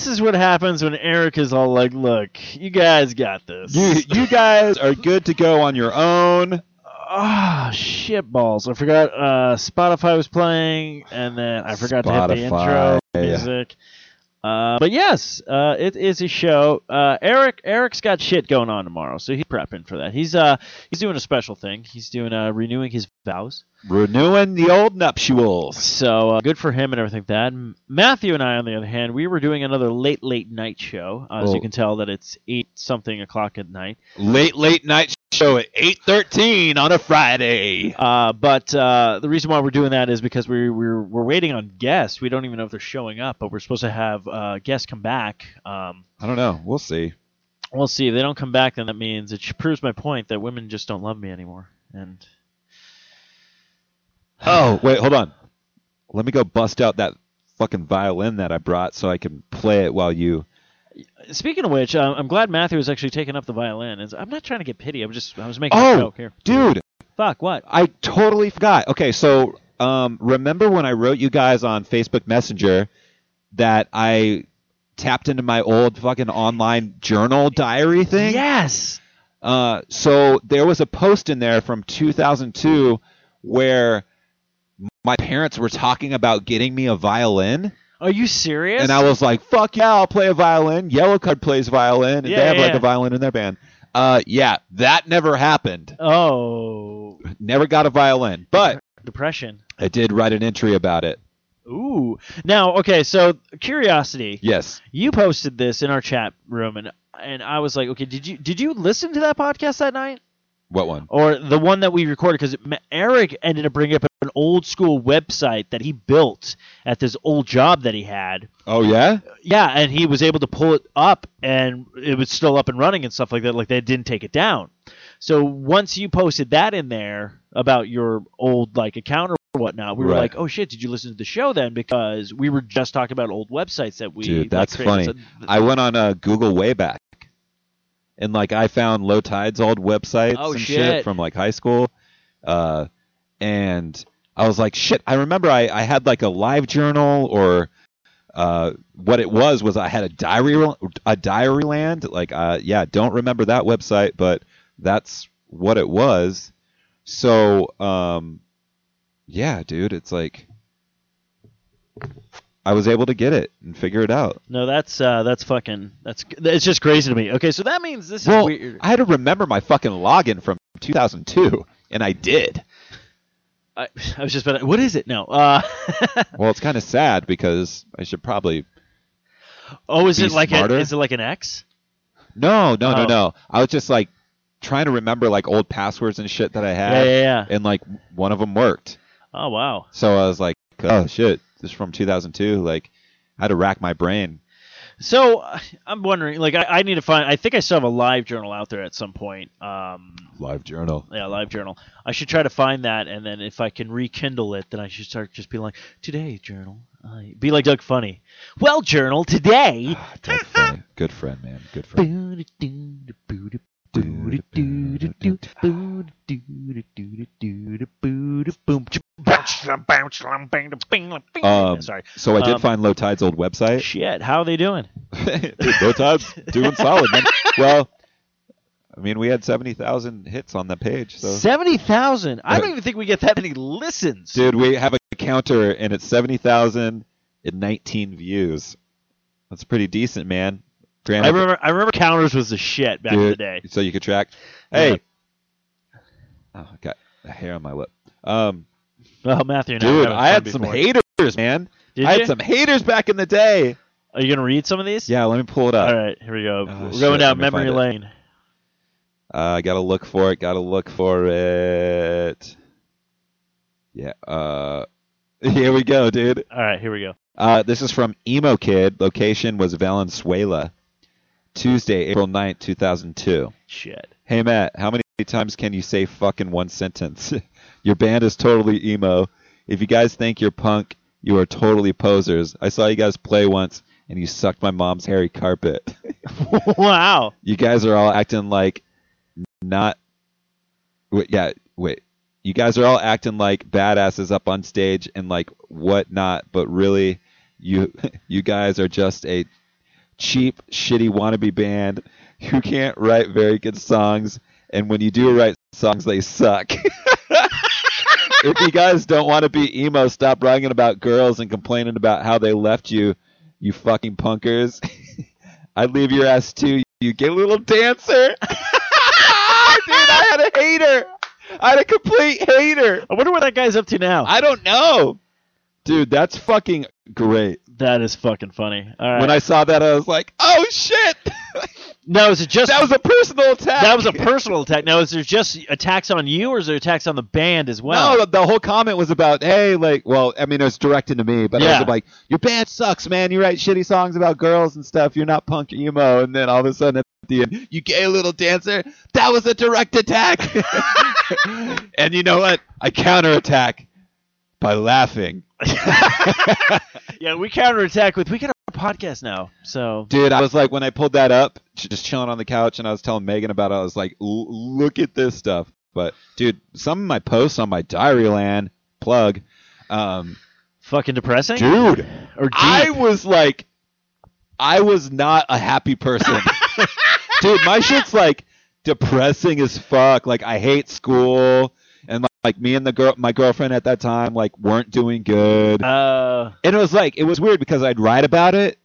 this is what happens when Eric is all like, "Look, you guys got this." You you guys are good to go on your own. Ah, shit balls! I forgot uh, Spotify was playing, and then I forgot to hit the intro music. Uh, but yes, uh, it is a show. Uh, Eric Eric's got shit going on tomorrow, so he's prepping for that. He's uh he's doing a special thing. He's doing uh renewing his vows. Renewing the old nuptials. So uh, good for him and everything like that. Matthew and I, on the other hand, we were doing another late late night show. Uh, as Oh. you can tell, that it's eight something o'clock at night. Late late night show at eight thirteen on a Friday. Uh, but uh, the reason why we're doing that is because we, we're we're waiting on guests. We don't even know if they're showing up, but we're supposed to have uh, guests come back. Um, I don't know. We'll see. we'll see. If they don't come back, then that means it proves my point that women just don't love me anymore. And Oh wait, hold on. Let me go bust out that fucking violin that I brought so I can play it while you. Speaking of which, uh, I'm glad Matthew is actually taking up the violin. It's- I'm not trying to get pity. I'm just I was making a Oh, joke here. dude, Fuck what? I totally forgot. Okay, so um, remember when I wrote you guys on Facebook Messenger that I tapped into my old fucking online journal diary thing? Yes. Uh, so there was a post in there from 2002 where my parents were talking about getting me a violin, Are you serious? and I was like, "Fuck yeah, I'll play a violin." Yellowcard plays violin, and Yeah, they have yeah, like yeah. a violin in their band. Uh, yeah, that never happened. oh, Never got a violin, but depression. I did write an entry about it. Ooh. Now, okay, so curiosity. Yes. You posted this in our chat room, and and I was like, okay, did you did you listen to that podcast that night, What one? or the one that we recorded? Because Eric ended up bringing up an old school website that he built at this old job that he had. Oh yeah. Yeah, and he was able to pull it up, and it was still up and running and stuff like that. Like they didn't take it down. So once you posted that in there about your old like account or whatnot, we were Right. like, "Oh shit, did you listen to the show then?" Because we were just talking about old websites that we. Dude, that's funny. So- I went on uh, Google Wayback, and like I found Low Tide's old websites Oh, and shit. from like high school, uh, and I was like, shit. I remember I, I had like a LiveJournal or uh, what it was was I had a diary a Diaryland. Like uh, yeah, don't remember that website, but that's what it was. So um, yeah, dude, it's like. I was able to get it and figure it out. no, that's uh, that's fucking that's it's just crazy to me. Okay, so that means this Well, is weird. I had to remember my fucking login from 2002, and I did. I, I was just about. to- What is it? No. Uh, Well, it's kind of sad because I should probably. oh, is it like a, is it like an X? No, no, no, Oh. no. I was just like trying to remember like old passwords and shit that I Yeah, had, yeah, yeah. and like one of them worked. Oh wow. So I was like, oh shit, this from 2002. Like, I had to rack my brain. So uh, I'm wondering, like, I, I need to find. I think I still have a LiveJournal out there at some point. Um, LiveJournal. yeah, LiveJournal. I should try to find that, and then if I can rekindle it, then I should start just being like, "Today, journal." I be like Doug Funnie. Well, journal today. Doug Funnie. Good friend, man. Good friend. Um, Sorry. So I did Um, find Low Tide's old website. Shit, how are they doing? Dude, Low Tide's doing solid, man. Well, I mean, we had 70,000 hits on the page. So, Seventy thousand. I don't even think we get that many listens. dude, we have a counter and it's 70,019 views. That's pretty decent, man. I remember. I remember counters was the shit back in the day. So you could track. Hey. Yeah. Oh, I got a hair on my lip. Um, Well, Matthew, dude, I had some before. haters, man. Did I you? had some haters back in the day. Are you gonna read some of these? Yeah, let me pull it up. All right, here we go. Oh, We're shit, going down me memory lane. Uh, I gotta look for it. Gotta look for it. Yeah. Uh, here we go, dude. All right, here we go. Uh, this is from Emo Kid. Location was Valenzuela. Tuesday, April 9th, 2002. Shit. Hey, Matt, how many times can you say fuck in one sentence? Your band is totally emo. If you guys think you're punk, you are totally posers. I saw you guys play once, and you sucked my mom's hairy carpet. wow. You guys are all acting like not. Wait, yeah, wait. You guys are all acting like badasses up on stage and like whatnot, but really, you you guys are just a cheap, shitty wannabe band who can't write very good songs, and when you do write songs, they suck. if you guys don't want to be emo, stop bragging about girls and complaining about how they left you, you fucking punkers. I'd leave your ass too, you gay little dancer. Dude, I had a hater. I had a complete hater. I wonder what that guy's up to now. I don't know. Dude, that's fucking great. That is fucking funny. All right. When I saw that, I was like, oh shit. now is it just that was a personal attack. that was a personal attack? Now is there just attacks on you, or is there attacks on the band as well? No, the whole comment was about, hey, like, well, I mean, it was directed to me, but Yeah. was like, your band sucks, man. You write shitty songs about girls and stuff. You're not punk emo. And then all of a sudden at the end, you gay little dancer. That was a direct attack. and you know what? I counterattack by laughing. yeah, we counterattack with we got a podcast now, so Dude, I was like, when I pulled that up, just chilling on the couch, and I was telling Megan about it, I was like, "L- look at this stuff. But, dude, some of my posts on my Diaryland plug, um, fucking depressing. dude, or deep. I was like, I was not a happy person. Dude, my shit's like depressing as fuck. Like I hate school, and like, like me and the girl, my girlfriend at that time, like weren't doing good. uh, And it was like it was weird because I'd write about it,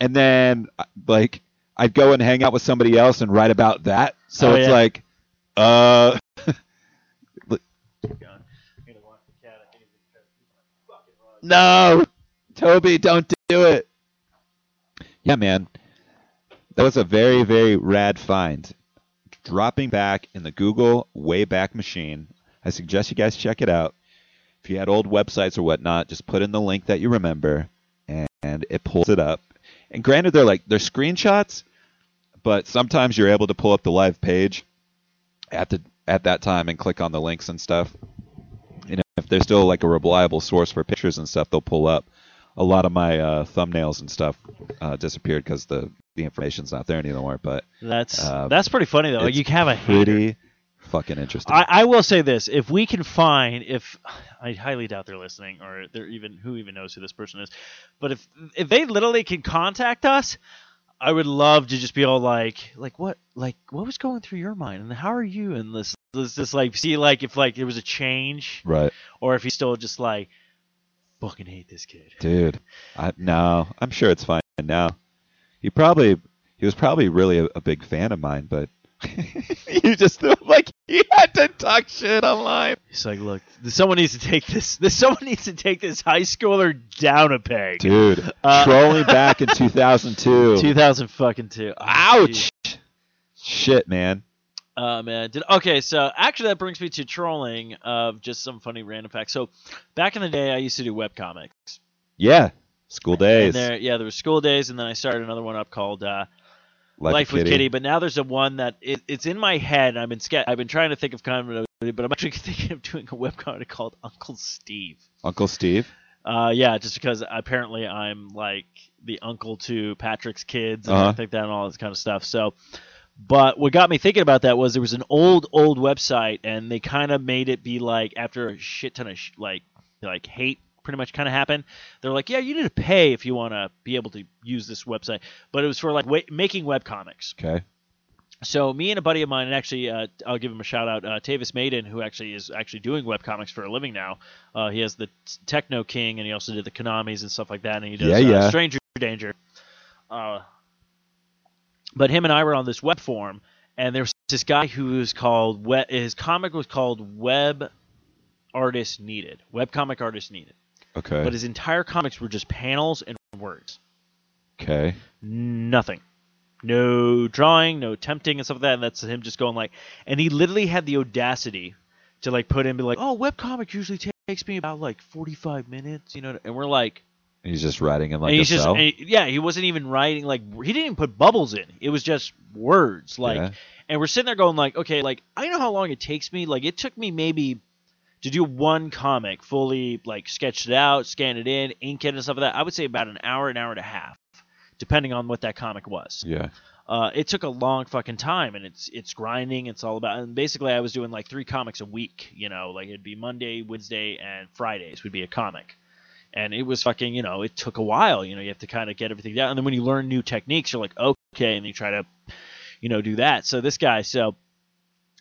and then like I'd go and hang out with somebody else and write about that. So Oh, it's yeah. like, uh, no, Toby, don't do it. Yeah, man, that was a very very rad find. Dropping back in the Google Wayback Machine. I suggest you guys check it out. If you had old websites or whatnot, just put in the link that you remember, and, it pulls it up. And granted, they're like they're screenshots, but sometimes you're able to pull up the live page at the at that time and click on the links and stuff. And if there's still like a reliable source for pictures and stuff, they'll pull up. A lot of my uh, thumbnails and stuff uh, disappeared because the the information's not there anymore. But that's Um, that's pretty funny though. it's you have a hater. pretty fucking interesting. I, I will say this: if we can find, if I highly doubt they're listening, or they're even who even knows who this person is, but if if they literally can contact us, I would love to just be all like, like what, like what was going through your mind, and how are you, and this, this, this like see like if like there was a change, right, or if he's still just like, fucking hate this kid. dude. I, no, I'm sure it's fine now. He probably he was probably really a, a big fan of mine, but you just feel like he had to talk shit online. He's like, look, someone needs to take this. This someone needs to take this high schooler down a peg. Dude, Uh, trolling back in 2002. 2000 fucking two. Ouch. Shit, man. Uh, man. Did, okay, so actually that brings me to trolling of just some funny random facts. So back in the day, I used to do webcomics. Yeah. School And days. there, yeah, there was school days, and then I started another one up called uh, Life, Life, with Kitty. But now there's a one that it, it's in my head. I've been sca- I've been trying to think of kind of, but I'm actually thinking of doing a webcomic called Uncle Steve. Uncle Steve. Uh, yeah, just because apparently I'm like the uncle to Patrick's kids and Uh-huh. like that and all this kind of stuff. So, but what got me thinking about that was there was an old, old website and they kind of made it be like after a shit ton of sh- like like hate pretty much kind of happened. They're like, yeah, you need to pay if you want to be able to use this website, but it was for like wa- making web comics. Okay. So me and a buddy of mine, and actually, uh, I'll give him a shout out, uh, Tavis Maiden, who actually is actually doing webcomics for a living now. Uh, he has the Techno King, and he also did the Konamis and stuff like that, and he does Yeah, uh, yeah. Stranger Danger. Uh, but him and I were on this web forum, and there was this guy who was called we- his comic was called Web Artist Needed, Web Comic Artist Needed. Okay. But his entire comics were just panels and words okay. nothing. No drawing, no tempting and stuff like that. And that's him just going like, and he literally had the audacity to like put in, be like, oh, webcomic usually takes me about like 45 minutes, you know. And we're like, He's just writing in like and he's just, cell. he- yeah, he wasn't even writing like he didn't even put bubbles in. It was just words, like. Yeah. And we're sitting there going like, okay, like I know how long it takes me. Like it took me maybe to do one comic fully, like sketch it out, scan it in, ink it, and stuff like that. I would say about an hour, an hour and a half depending on what that comic was. Yeah. Uh, it took a long fucking time, and it's it's grinding. It's all about, and basically, I was doing like three comics a week. You know, like it'd be Monday, Wednesday, and Fridays would be a comic, and it was fucking. You know, it took a while. You know, you have to kind of get everything down, and then when you learn new techniques, you're like, okay, and you try to, you know, do that. So this guy, so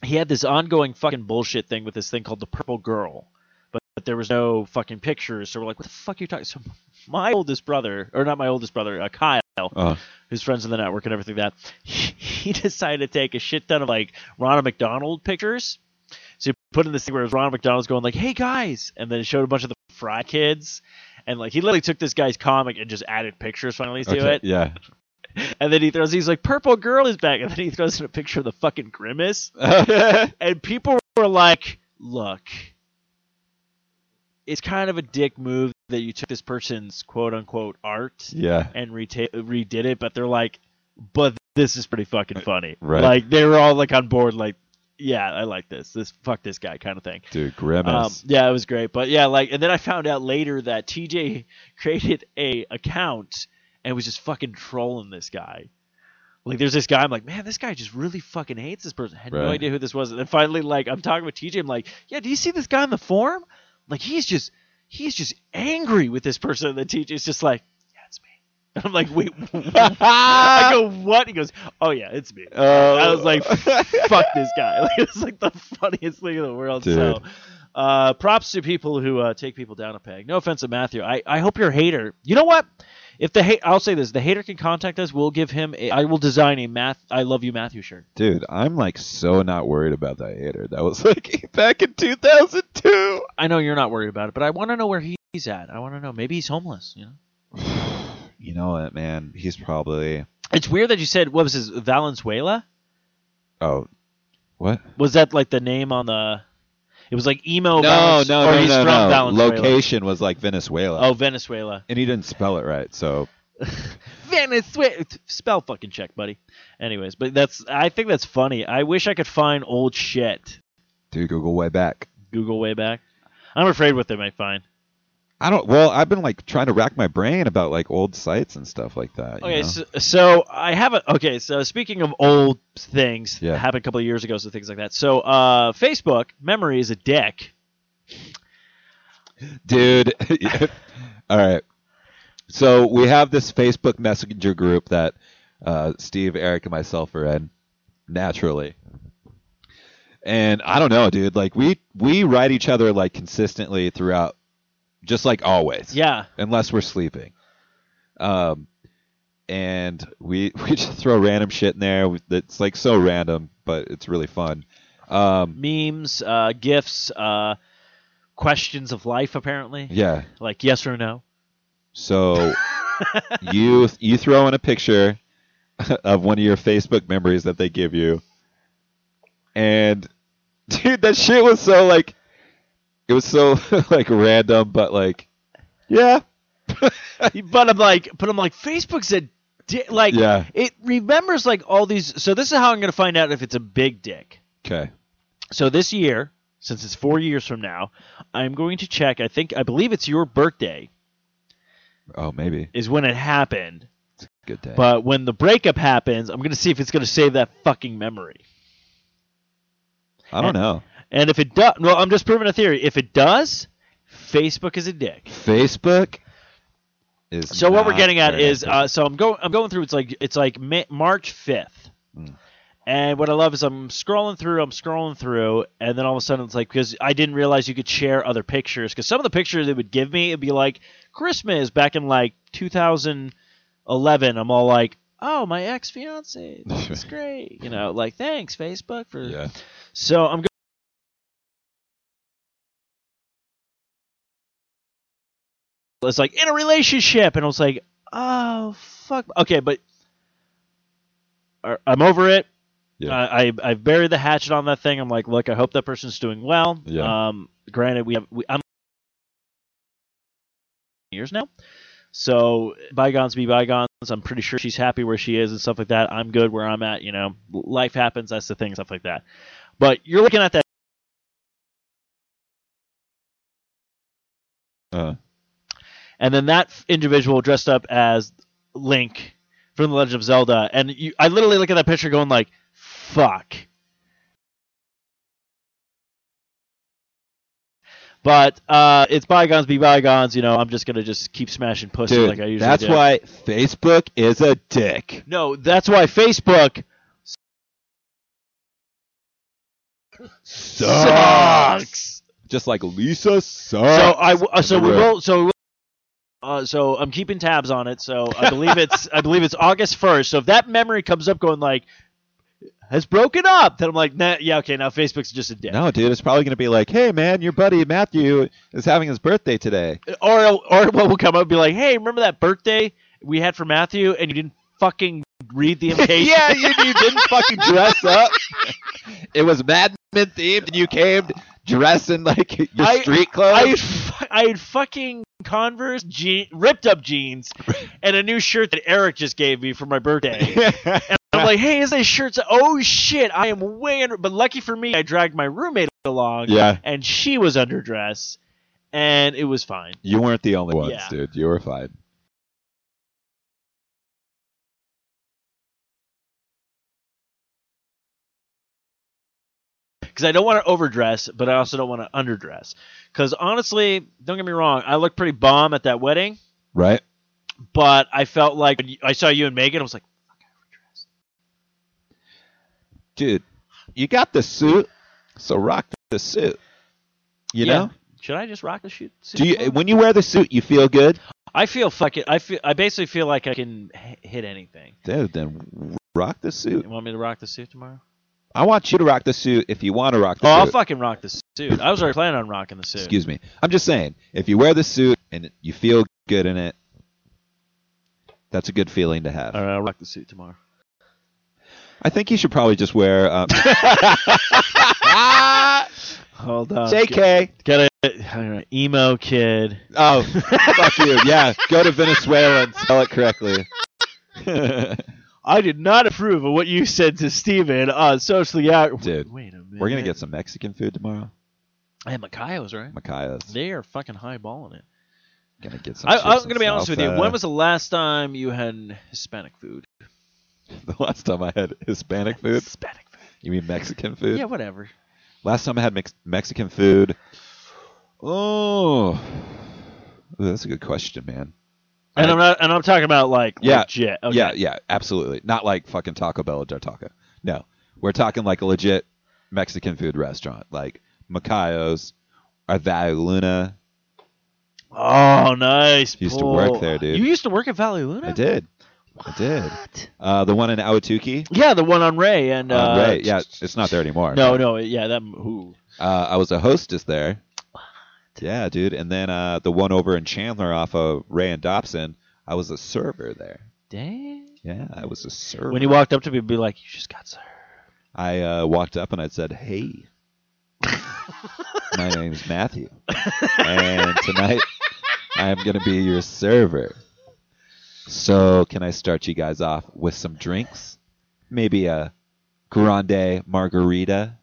he had this ongoing fucking bullshit thing with this thing called the Purple Girl, but, but there was no fucking pictures. So we're like, what the fuck are you talking? So my oldest brother, or not my oldest brother, uh, Kyle, Uh, who's friends in the network and everything like that, he, he decided to take a shit ton of like Ronald McDonald pictures. So he put in this thing where it was Ronald McDonald's going like, "Hey guys," and then it showed a bunch of the Fry kids, and like he literally took this guy's comic and just added pictures finally to okay, it. Yeah. And then he throws, he's like, "Purple girl is back," and then he throws in a picture of the fucking grimace, and people were like, "Look." It's kind of a dick move that you took this person's quote unquote art yeah. and reta- redid it, but they're like, but this is pretty fucking funny. Right. Like they were all like on board, like, yeah, I like this. This fuck this guy kind of thing. Dude, Um, grimace. yeah, it was great. But yeah, like, and then I found out later that TJ created a account and was just fucking trolling this guy. Like, there's this guy. I'm like, man, this guy just really fucking hates this person. I had no idea who this was. And then finally, like, I'm talking with TJ. I'm like, yeah, do you see this guy on the forum? Like, he's just, he's just angry with this person. And then TJ's just like, yeah, it's me. And I'm like, wait, what? I go, what? He goes, oh yeah, it's me. Oh. I was like, fuck this guy. Like, it was like the funniest thing in the world. So, uh, props to people who uh, take people down a peg. No offense to Matthew. I, I hope you're a hater. You know what? If the hate, I'll say this: the hater can contact us. We'll give him. A, I will design a math. I love you, Matthew shirt. Dude, I'm like so not worried about that hater. That was like back in 2002. I know you're not worried about it, but I want to know where he's at. I want to know. Maybe he's homeless. You know. You know what, man? He's probably. It's weird that you said what was his Valenzuela? Oh, what? Was that like the name on the? It was like emo. no, Valens- no, no, no, no. Location was like Venezuela. Oh, Venezuela. and he didn't spell it right. So Venezuela. Spell fucking check, buddy. Anyways, but that's. I think that's funny. I wish I could find old shit. dude, Google way back. Google way back. I'm afraid what they might find. I don't. Well, I've been like trying to rack my brain about like old sites and stuff like that. you Okay, know? so, so I have a. Okay, so speaking of old things, Yeah. happened a couple of years ago, so things like that. So, uh, Facebook memory is a dick. dude. All right. So we have this Facebook Messenger group that uh, Steve, Eric, and myself are in naturally. And I don't know, dude. Like we we write each other like consistently throughout, just like always. Yeah, Unless we're sleeping. Um, and we we just throw random shit in there. That's like so random, but it's really fun. Um, memes, uh, gifs, uh, questions of life. Apparently, yeah. like yes or no. So you you throw in a picture of one of your Facebook memories that they give you, and dude, that shit was so like, it was so like random, but like, yeah, but I'm like, but I'm like, Facebook's a di- like, Yeah. it remembers like all these. So this is how I'm gonna find out if it's a big dick. okay, So this year, since it's four years from now, I'm going to check. I think I believe it's your birthday oh maybe is when it happened. good day. But when the breakup happens, I'm going to see if it's going to save that fucking memory. I don't know. And if it does, well, I'm just proving a theory. If it does, Facebook is a dick. Facebook is So what we're getting at is, uh, so I'm going, I'm going through. It's like it's like Ma- March 5th, Mm. and what I love is I'm scrolling through, I'm scrolling through, and then all of a sudden it's like because I didn't realize you could share other pictures because some of the pictures they would give me it'd be like Christmas back in like 2011. I'm all like, oh my ex fiance, this is great, you know, like thanks Facebook for. yeah. So I'm. It's like in a relationship, and I was like, oh fuck. Okay, but uh, I'm over it. Yeah. I, I I've buried the hatchet on that thing. I'm like, look, I hope that person's doing well. Yeah. Um, granted, we have we, I'm years now, so bygones be bygones. I'm pretty sure she's happy where she is and stuff like that. I'm good where I'm at. You know, life happens. That's the thing, stuff like that. But you're looking at that. Uh, and then that individual dressed up as Link from The Legend of Zelda, and you, I literally look at that picture going like, "Fuck." But uh, it's bygones be bygones. You know, I'm just gonna just keep smashing pussy Dude, like I usually that's do. why Facebook is a dick. No, that's why Facebook sucks. Just like Lisa sucks. So I uh, so we will so. we will- Uh, so I'm keeping tabs on it. So I believe it's I believe it's August first. So if that memory comes up going like has broken up, then I'm like, nah, yeah, okay, now Facebook's just a dick. No, dude, it's probably going to be like, hey, man, your buddy Matthew is having his birthday today. Or or what will come up and be like, hey, remember that birthday we had for Matthew and you didn't fucking read the invitation? yeah, you, you didn't fucking dress up. it was Mad Men themed, and you came dressed in like your I- street I clothes. had, I had fucking Converse je- ripped up jeans and a new shirt that Eric just gave me for my birthday. And I'm like, hey, is this shirt? Oh shit, I am way under. But lucky for me, I dragged my roommate along, yeah, and she was underdressed, and it was fine. you weren't the only ones, Yeah. dude. You were fine. Because I don't want to overdress, but I also don't want to underdress. Because honestly, don't get me wrong, I looked pretty bomb at that wedding, Right? but I felt like when you- I saw you and Megan, I was like, Fuck, I overdressed. Dude, you got the suit, so rock the suit. You yeah, know? should I just rock the suit? Do you when you wear the suit, you feel good? I feel fucking. I feel. I basically feel like I can h- hit anything. Dude, then rock the suit. You want me to rock the suit tomorrow? I want you to rock the suit if you want to rock the suit. Oh, I'll fucking rock the suit. I was already planning on rocking the suit. Excuse me. I'm just saying, if you wear the suit and you feel good in it, that's a good feeling to have. All right, I'll rock the suit tomorrow. I think you should probably just wear. Um, Hold on. JK. Get it. Emo kid. Oh, fuck you. Yeah, go to Venezuela and spell it correctly. I did not approve of what you said to Steven on socially out. Dude, wait a minute. We're gonna get some Mexican food tomorrow. Hey, Macayo's, right? Macayo's They are fucking highballing it. gonna get some. I, chips I'm gonna be honest with you. When was the last time you had Hispanic food? the last time I had Hispanic food? Hispanic food. You mean Mexican food? Yeah, whatever. Last time I had Mex- Mexican food. Oh, Ooh, that's a good question, man. And I- I'm not. And I'm talking about like Yeah. legit. Okay. Yeah, yeah, absolutely. Not like fucking Taco Bell or Del Taco. No, we're talking like a legit Mexican food restaurant, like Macayo's, or Valle Luna. Oh, nice. Used to work there, dude. You used to work at Valle Luna. I did. I did. What? Uh, the one in Ahwatukee. Yeah, the one on Ray and uh, Ray. Yeah, it's not there anymore. No, no, yeah, that. Ooh. Uh, I was a hostess there. Yeah, dude. And then uh, the one over in Chandler off of Ray and Dobson, I was a server there. Dang. Yeah, I was a server. When you walked up to me, he'd be like, "You just got served." I uh, walked up and I said, "Hey, my name's Matthew, and tonight I am going to be your server. So can I start you guys off with some drinks? Maybe a grande margarita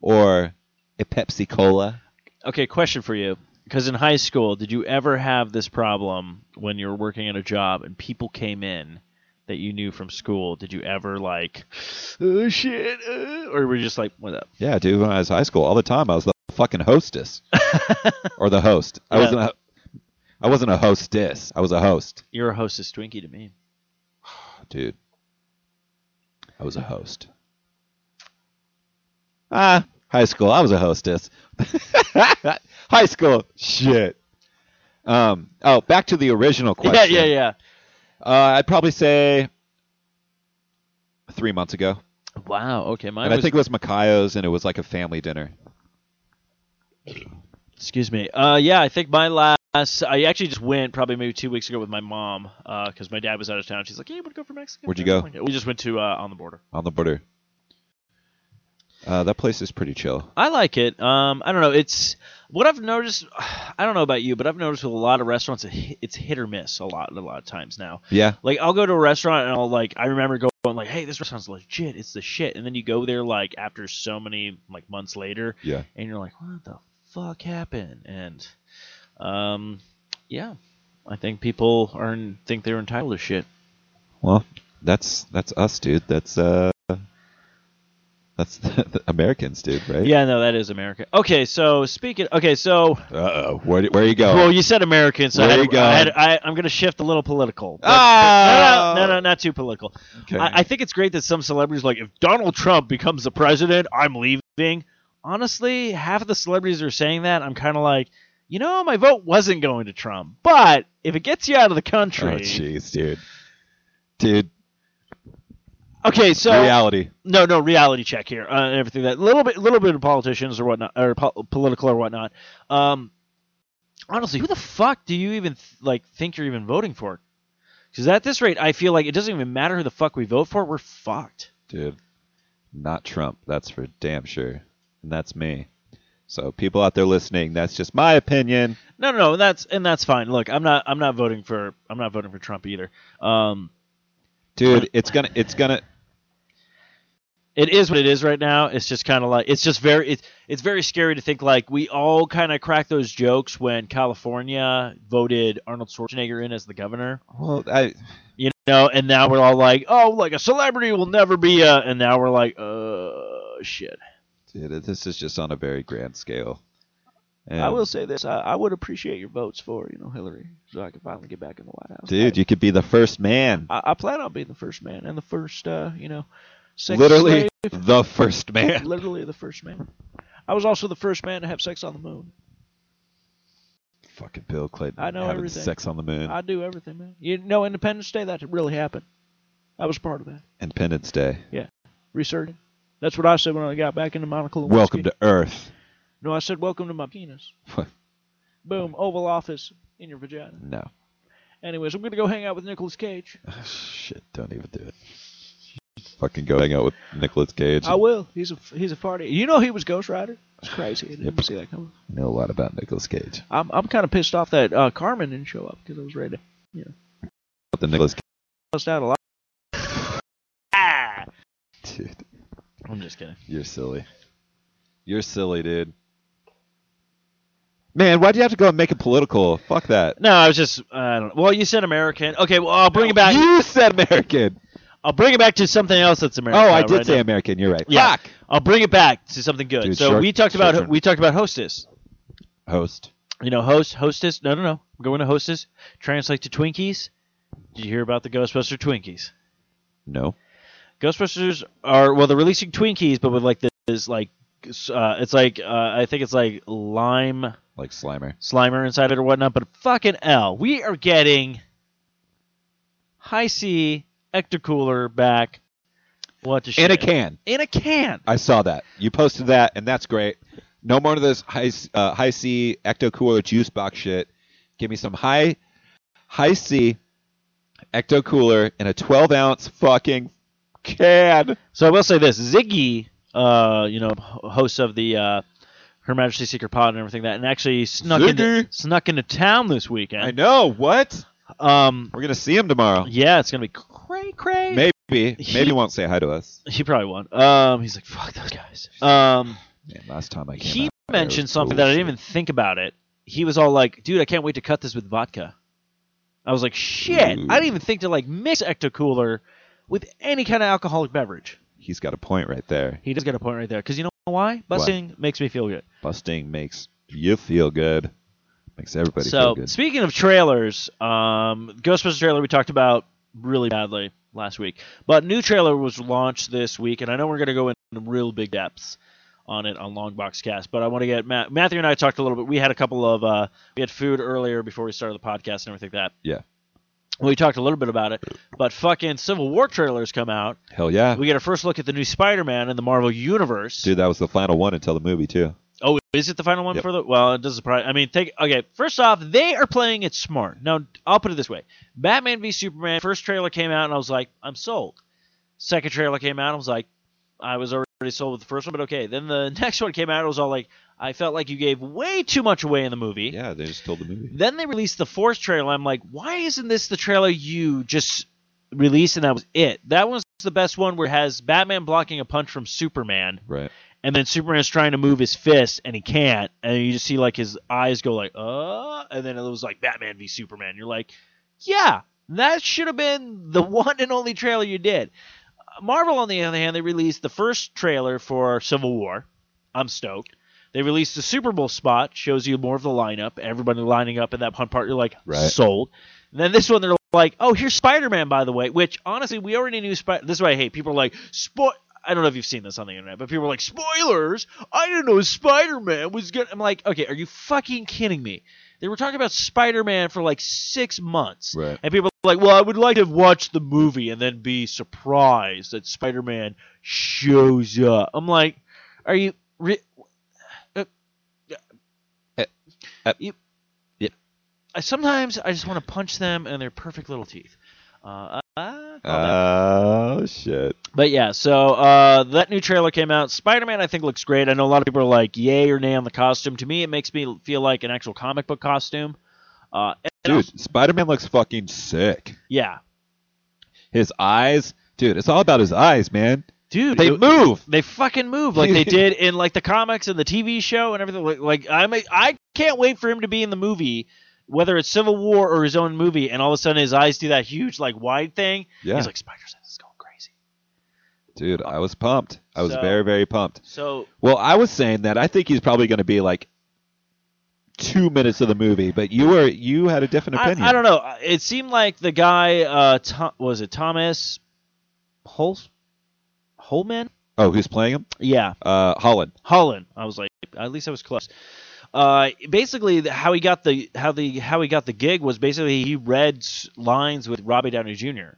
or a Pepsi Cola." Okay, question for you. Because in high school, did you ever have this problem when you were working at a job and people came in that you knew from school? Did you ever like, oh shit, uh, or were you just like, what up? Yeah, dude. When I was high school, all the time I was the fucking hostess or the host. I Yeah. wasn't. A, I wasn't a hostess. I was a host, You're a hostess Twinkie to me. dude. I was a host. Ah, high school. I was a hostess. high school. Shit. Um. Oh, back to the original question. Yeah, yeah, yeah. Uh, I'd probably say three months ago, Wow. Okay, mine and I think it was Macayo's, and it was like a family dinner. excuse me. Uh, yeah, I think my last. I actually just went probably maybe two weeks ago with my mom because my dad was out of town. She's like, "Hey, you want to go for Mexico?" Where'd you go? We just went to uh, on the border. on the border. Uh, that place is pretty chill. I like it. Um, I don't know. It's what I've noticed. I don't know about you, but I've noticed with a lot of restaurants, it's hit or miss a lot, a lot of times now. Yeah, Like I'll go to a restaurant and I'll like I remember going like, "Hey, this restaurant's legit. It's the shit." And then you go there like after so many like months later, yeah. and you're like, "What the fuck happened?" And um, yeah, I think people are think they're entitled to shit. Well, that's that's us, dude. That's uh, that's the Americans, dude, right? Yeah, no, that is America. Okay, so speaking. Okay, so Uh oh. Where where are you going? well, you said American, so I Where had, you going? I had, I, I'm going to shift a little political. But- Ah! no, no, no, no, not too political. okay. I, I think it's great that some celebrities like if Donald Trump becomes the president, I'm leaving. Honestly, half of the celebrities are saying that. I'm kind of like, you know, my vote wasn't going to Trump, but if it gets you out of the country, oh jeez, dude. Dude, okay. So reality. no, no reality check here. Uh, and everything that little bit, little bit of politicians or whatnot, or po- political or whatnot. Um, honestly, who the fuck do you even th- like think you're even voting for? Because at this rate, I feel like it doesn't even matter who the fuck we vote for. We're fucked. Dude, not Trump. That's for damn sure. And that's me. So people out there listening, that's just my opinion. No, no, no, that's and that's fine. Look, I'm not, I'm not voting for, I'm not voting for Trump either. Um, Dude, it's gonna it's gonna it is what it is right now. It's just kind of like it's just very it's it's very scary to think like we all kind of cracked those jokes when California voted Arnold Schwarzenegger in as the governor. well I You know, and now we're all like, oh, like a celebrity will never be a, and now we're like, uh, shit. dude, this is just on a very grand scale. And, I will say this: I, I would appreciate your votes for you know Hillary, so I can finally get back in the White House. Dude, you could be the first man. I, I plan on being the first man and the first, uh, you know, sex Literally slave. the first man. literally the first man. I was also the first man to have sex on the moon. Fucking Bill Clinton I know everything. sex on the moon. I do everything, man. You know, Independence Day that really happened. I was part of that. Independence Day. Yeah. Resurgence. That's what I said when I got back into monocle. Welcome whiskey. to Earth. No, I said welcome to my penis. What? Boom, Oval Office in your vagina. No. Anyways, I'm gonna go hang out with Nicolas Cage. Shit, don't even do it. Fucking go hang out with Nicolas Cage. I will. He's a he's a party. You know he was Ghost Rider. It's crazy. I didn't Yep. see that coming. I know a lot about Nicolas Cage. I'm I'm kind of pissed off that uh, Carmen didn't show up because I was ready to But the Nicolas bust out a lot. Ah! Dude, I'm just kidding. you're silly. You're silly, dude. Man, why'd you have to go and make it political? Fuck that. No, I was just I don't know. Well, you said American. Okay, well I'll bring it back. You said American. I'll bring it back to something else that's American. oh, I did right say now. American. You're right. Yeah. Fuck. I'll bring it back to something good. Dude, so short- we talked about we talked about hostess. Host. You know, host, hostess. No, no, no. I'm going to hostess. Translate to Twinkies. Did you hear about the Ghostbuster Twinkies? No. Ghostbusters are well, they're releasing Twinkies, but with like this like uh, it's like uh, I think it's like lime Like Slimer. Slimer inside it or whatnot. But fucking L, we are getting Hi-C Ecto Cooler back. What the shit? In a can. In a can. I saw that. You posted that, and that's great. No more of this high uh, Hi-C ecto cooler juice box shit. Give me some high Hi-C ecto cooler in a 12 ounce fucking can. So I will say this: Ziggy, uh, you know, host of the uh, Her Majesty's Secret Pod and everything that, and actually snuck into snuck into town this weekend. I know what. Um, We're gonna see him tomorrow. yeah, it's gonna be cray cray. Maybe He- maybe he won't say hi to us. He probably won't. Um, he's like, fuck those guys. Um, Man, last time I came he out mentioned something that I didn't even think about it. He was all like, dude, I can't wait to cut this with vodka. I was like, shit, Ooh. I didn't even think to like mix Ecto Cooler with any kind of alcoholic beverage. He's got a point right there. He does get a point right there because you know why? Busting makes me feel good. Busting makes you feel good. Makes everybody so feel good. speaking of trailers, um, Ghostbusters trailer we talked about really badly last week, but new trailer was launched this week, and I know we're gonna go into real big depths on it on Longbox Cast, but I want to get Matt, Matthew and I talked a little bit. We had a couple of uh, we had food earlier before we started the podcast and everything like that. Yeah. We talked a little bit about it, but fucking Civil War trailers come out. Hell yeah. We get a first look at the new Spider-Man in the Marvel Universe. Dude, that was the final one until the movie too. Oh, is it the final one Yep. for the? Well, it doesn't surprise. I mean, take okay. First off, they are playing it smart. Now, I'll put it this way: Batman v Superman first trailer came out, and I was like, I'm sold. Second trailer came out, I was like, I was already sold with the first one, but okay. Then the next one came out, it was all like, I felt like you gave way too much away in the movie. Yeah, they just told the movie. Then they released the fourth trailer. I'm like, why isn't this the trailer you just released and that was it? That was the best one where it has Batman blocking a punch from Superman Right. And then Superman's trying to move his fist and he can't, and you just see like his eyes go like uh, and then it was like Batman v Superman. You're like, yeah, That should have been the one and only trailer you did. Marvel, on the other hand, they released the first trailer for Civil War. I'm stoked. They released the Super Bowl spot, shows you more of the lineup, everybody lining up in that one part. You're like, Right. sold. And then this one, they're like, oh, here's Spider Man, by the way. Which honestly, we already knew. Spider. This is what I hate. People are like, spoil. I don't know if you've seen this on the internet, but people are like, spoilers. I didn't know Spider Man was good. I'm like, okay, are you fucking kidding me? They were talking about Spider Man for like six months. Right. And people are like, well, I would like to have watched the movie and then be surprised that Spider Man shows up. I'm like, are you. Re- uh, Uh, uh, you. I, sometimes I just want to punch them and their perfect little teeth. Uh, uh, Oh shit. but yeah, so uh, that new trailer came out. Spider Man, I think, looks great. I know a lot of people are like, yay or nay on the costume. To me, it makes me feel like an actual comic book costume. Uh, Dude, Spider-Man looks fucking sick. yeah. His eyes, dude, it's all about his eyes, man. Dude, They it- move. They fucking move like they did in like the comics and the TV show and everything. Like, like I'm, a, I can't wait for him to be in the movie, whether it's Civil War or his own movie, and all of a sudden his eyes do that huge like wide thing. Yeah. He's like Spider Sense is going crazy. Dude, I was pumped. I was So- very, very pumped. So Well, I was saying that I think he's probably going to be like two minutes of the movie, but you were you had a different I, opinion. I don't know. It seemed like the guy, uh, Tom, was it Thomas Hol Holman? Oh, who's playing him? Yeah, Uh, Holland. Holland. I was like, at least I was close. Uh, basically, how he got the how the how he got the gig was basically he read lines with Robbie Downey Jr.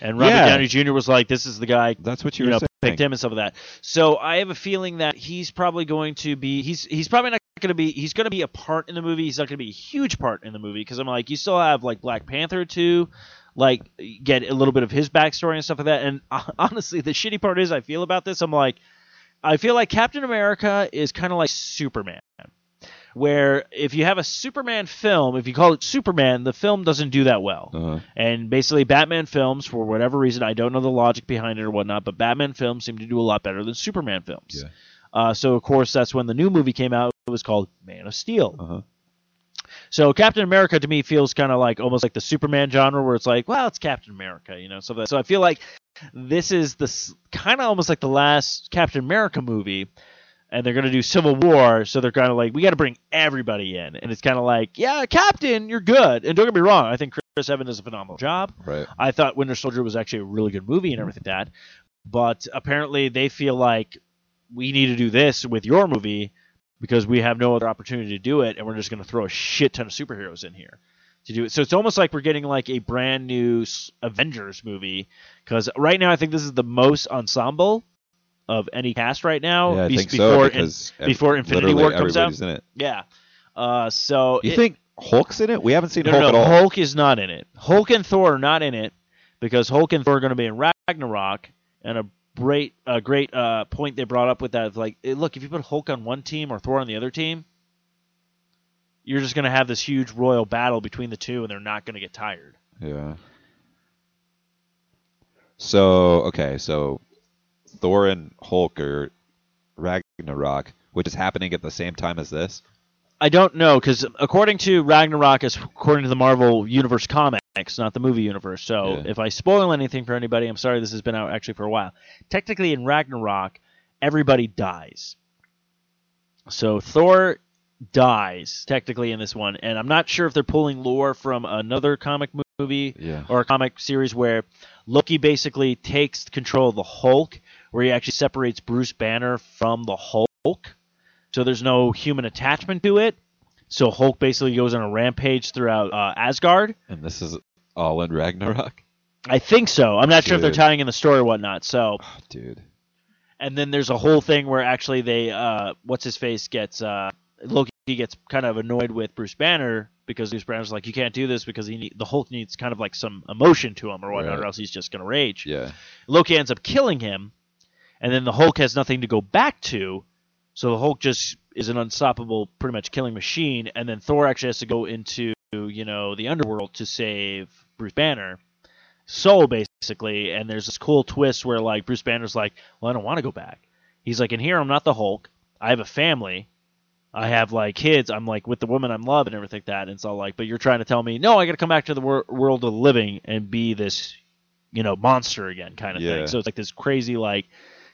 And Robbie Yeah. Downey Jr. was like, "This is the guy That's what you, you were know, saying. picked him and stuff like that. So I have a feeling that he's probably going to be he's he's probably not going to be he's going to be a part in the movie. He's not going to be a huge part in the movie because I'm like you still have like Black Panther to like get a little bit of his backstory and stuff like that. And uh, honestly, the shitty part is I feel about this. I'm like I feel like Captain America is kind of like Superman. Where if you have a Superman film, if you call it Superman, the film doesn't do that well. Uh-huh. And basically, Batman films, for whatever reason, I don't know the logic behind it or whatnot, but Batman films seem to do a lot better than Superman films. Yeah. Uh, so, of course, that's when the new movie came out. It was called Man of Steel. Uh-huh. So, Captain America to me feels kind of like almost like the Superman genre, where it's like, well, it's Captain America, you know. So, that, so I feel like this is the kind of almost like the last Captain America movie. And they're gonna do Civil War, so they're kind of like, we got to bring everybody in, and it's kind of like, yeah, Captain, you're good, and don't get me wrong, I think Chris Evans does a phenomenal job. Right. I thought Winter Soldier was actually a really good movie and everything like that. But apparently they feel like we need to do this with your movie because we have no other opportunity to do it, and we're just going to throw a shit ton of superheroes in here to do it. So it's almost like we're getting like a brand new Avengers movie because right now I think this is the most ensemble of any cast right now. yeah, I be- think before so in- because ev- before Infinity literally War comes out. everybody's in it. yeah. Uh, so You it- think Hulk's in it? We haven't seen no, Hulk no, at no, all. Hulk is not in it. Hulk and Thor are not in it because Hulk and Thor are going to be in Ragnarok. And a great, a great uh, point they brought up with that is like, eh, look, if you put Hulk on one team or Thor on the other team, you're just going to have this huge royal battle between the two, and they're not going to get tired. Yeah. So okay, so Thor and Hulk or Ragnarok, which is happening at the same time as this. I don't know because according to Ragnarok, is according to the Marvel Universe comics, not the movie universe. So Yeah. if I spoil anything for anybody, I'm sorry. This has been out actually for a while. Technically, in Ragnarok, everybody dies. So Thor dies technically in this one, and I'm not sure if they're pulling lore from another comic movie Yeah. or a comic series where Loki basically takes control of the Hulk, where he actually separates Bruce Banner from the Hulk. So there's no human attachment to it. So Hulk basically goes on a rampage throughout uh, Asgard. And this is all in Ragnarok. I think so. I'm not sure if they're tying in the story or whatnot. So, Oh, dude. and then there's a whole thing where actually they, uh, what's his face gets uh, Loki gets kind of annoyed with Bruce Banner because Bruce Banner's like, you can't do this because he need, the Hulk needs kind of like some emotion to him or whatnot, Right. or else he's just gonna rage. Yeah. Loki ends up killing him, and then the Hulk has nothing to go back to, so the Hulk just is an unstoppable, pretty much killing machine. And then Thor actually has to go into you know the underworld to save Bruce Banner, Soul basically. And there's this cool twist where like Bruce Banner's like, well, I don't want to go back. He's like, in here I'm not the Hulk. I have a family. I have like kids. I'm like with the woman I'm loving and everything like that. And it's all like, but you're trying to tell me, no, I got to come back to the wor- world of the living and be this, you know, monster again kind of Yeah. thing. So it's like this crazy like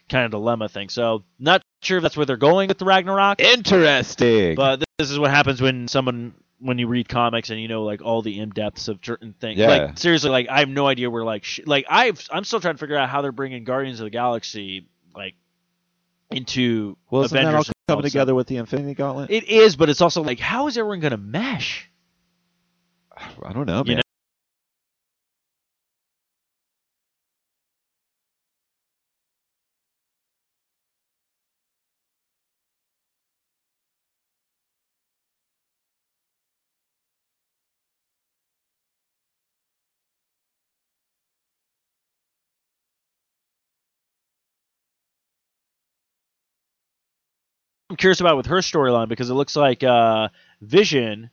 kind of dilemma thing. So not sure if that's where they're going with the Ragnarok. Interesting. But this is what happens when someone when you read comics and you know like all the in depths of certain things. Yeah. Like seriously, like I have no idea where like sh- like I've I'm still trying to figure out how they're bringing Guardians of the Galaxy like into well, isn't that all Avengers. coming that together with the Infinity Gauntlet? It is, but it's also like how is everyone gonna mesh? I don't know, You I'm curious about with her storyline because it looks like uh, Vision.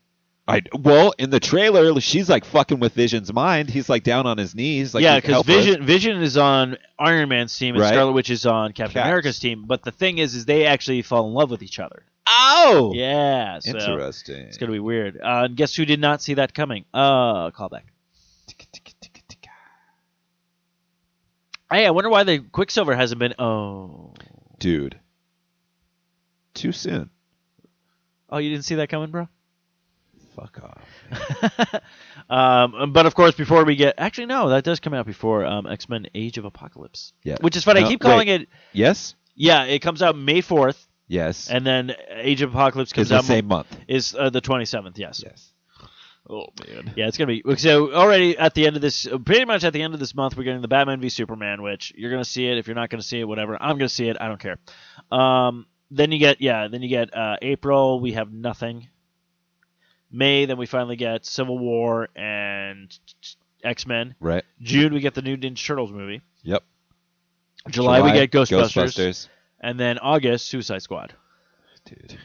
I well in the trailer she's like fucking with Vision's mind. He's like down on his knees. Like yeah, because help us." Vision Vision is on Iron Man's team and Right. Scarlet Witch is on Captain. America's team. But the thing is, is they actually fall in love with each other. Oh, Yeah, so interesting. it's gonna be weird. Uh, and guess who did not see that coming? Uh, callback. Hey, I wonder why the Quicksilver hasn't been. Oh, Dude, too soon. oh, you didn't see that coming, bro. Fuck off. um, but of course, before we get actually no, that does come out before um, X Men: Age of Apocalypse. Yeah. Which is funny. No, I keep calling wait. it. Yes. Yeah, it comes out May fourth, Yes. and then Age of Apocalypse comes the out same month. is uh, the twenty seventh. Yes. Yes. Oh man. Yeah, it's gonna be so already at the end of this. Pretty much at the end of this month, we're getting the Batman v Superman, which you're gonna see it. If you're not gonna see it, whatever. I'm gonna see it. I don't care. Um, then you get yeah. Then you get uh, April. We have nothing. May. Then we finally get Civil War and X Men. Right. June we get the new Ninja Turtles movie. Yep. July, we get Ghostbusters, Ghostbusters. and then August Suicide Squad. Dude.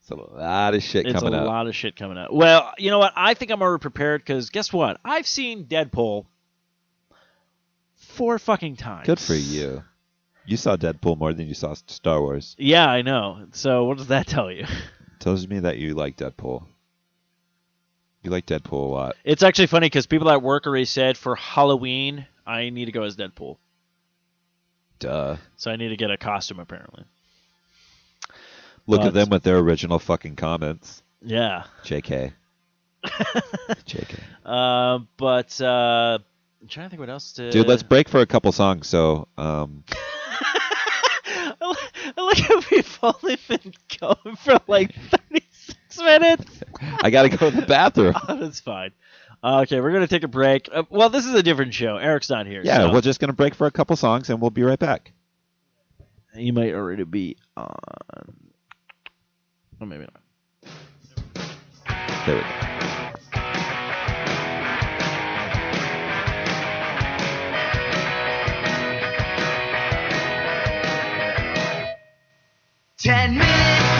It's a lot of shit It's coming a lot of shit coming out. Well, you know what? I think I'm already prepared because guess what? I've seen Deadpool four fucking times. Good for you. You saw Deadpool more than you saw Star Wars. Yeah, I know. So what does that tell you? Tells me that you like Deadpool. You like Deadpool a lot. It's actually funny because people at work already said for Halloween I need to go as Deadpool. Duh. So I need to get a costume apparently. Look But- at them with their original fucking comments. Yeah. JK. JK. Uh, but uh, I'm trying to think what else to. Dude, let's break for a couple songs. So, um, I li- I like how we've only been going for like 36 minutes. I gotta go to the bathroom. Oh, that's fine. Okay, we're gonna take a break. Uh, well, this is a different show. Eric's not here. Yeah, so we're just gonna break for a couple songs, and we'll be right back. You might already be on. Or maybe not. There we go. Ten minutes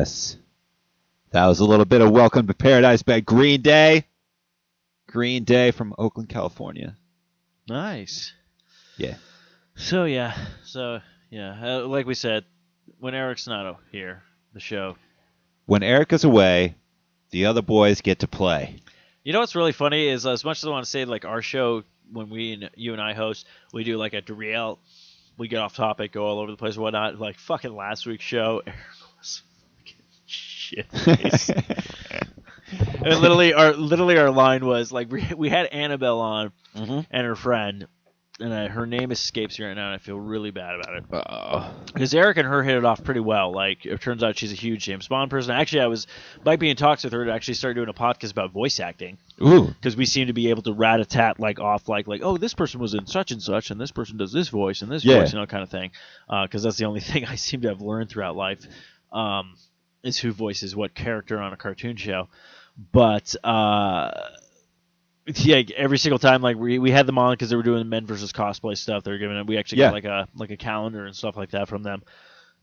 Yes. That was a little bit of Welcome to Paradise by Green Day. Green Day from Oakland, California. Nice. Yeah. So yeah, so yeah, uh, like we said, when Eric's not here, the show. When Eric is away, the other boys get to play. You know what's really funny is as much as I want to say like our show when we and you and I host, we do like a derail, we get off topic, go all over the place, whatnot. Like fucking last week's show, Eric was fucking shit. and literally our literally our line was like we, we had Annabelle on mm-hmm. and her friend, and I, her name escapes me right now, and I feel really bad about it. Uh, Because Eric and her hit it off pretty well. Like it turns out she's a huge James Bond person. Actually, I was might be in talks with her to actually start doing a podcast about voice acting ooh. because we seem to be able to rat a tat like off like like oh this person was in such and such and this person does this voice and this Yeah. voice you know kind of thing. Because that's the only thing I seem to have learned throughout life um, is who voices what character on a cartoon show. But uh, yeah, every single time like we, we had them on because they were doing men versus cosplay stuff. They were giving it. We actually Yeah. got like a like a calendar and stuff like that from them.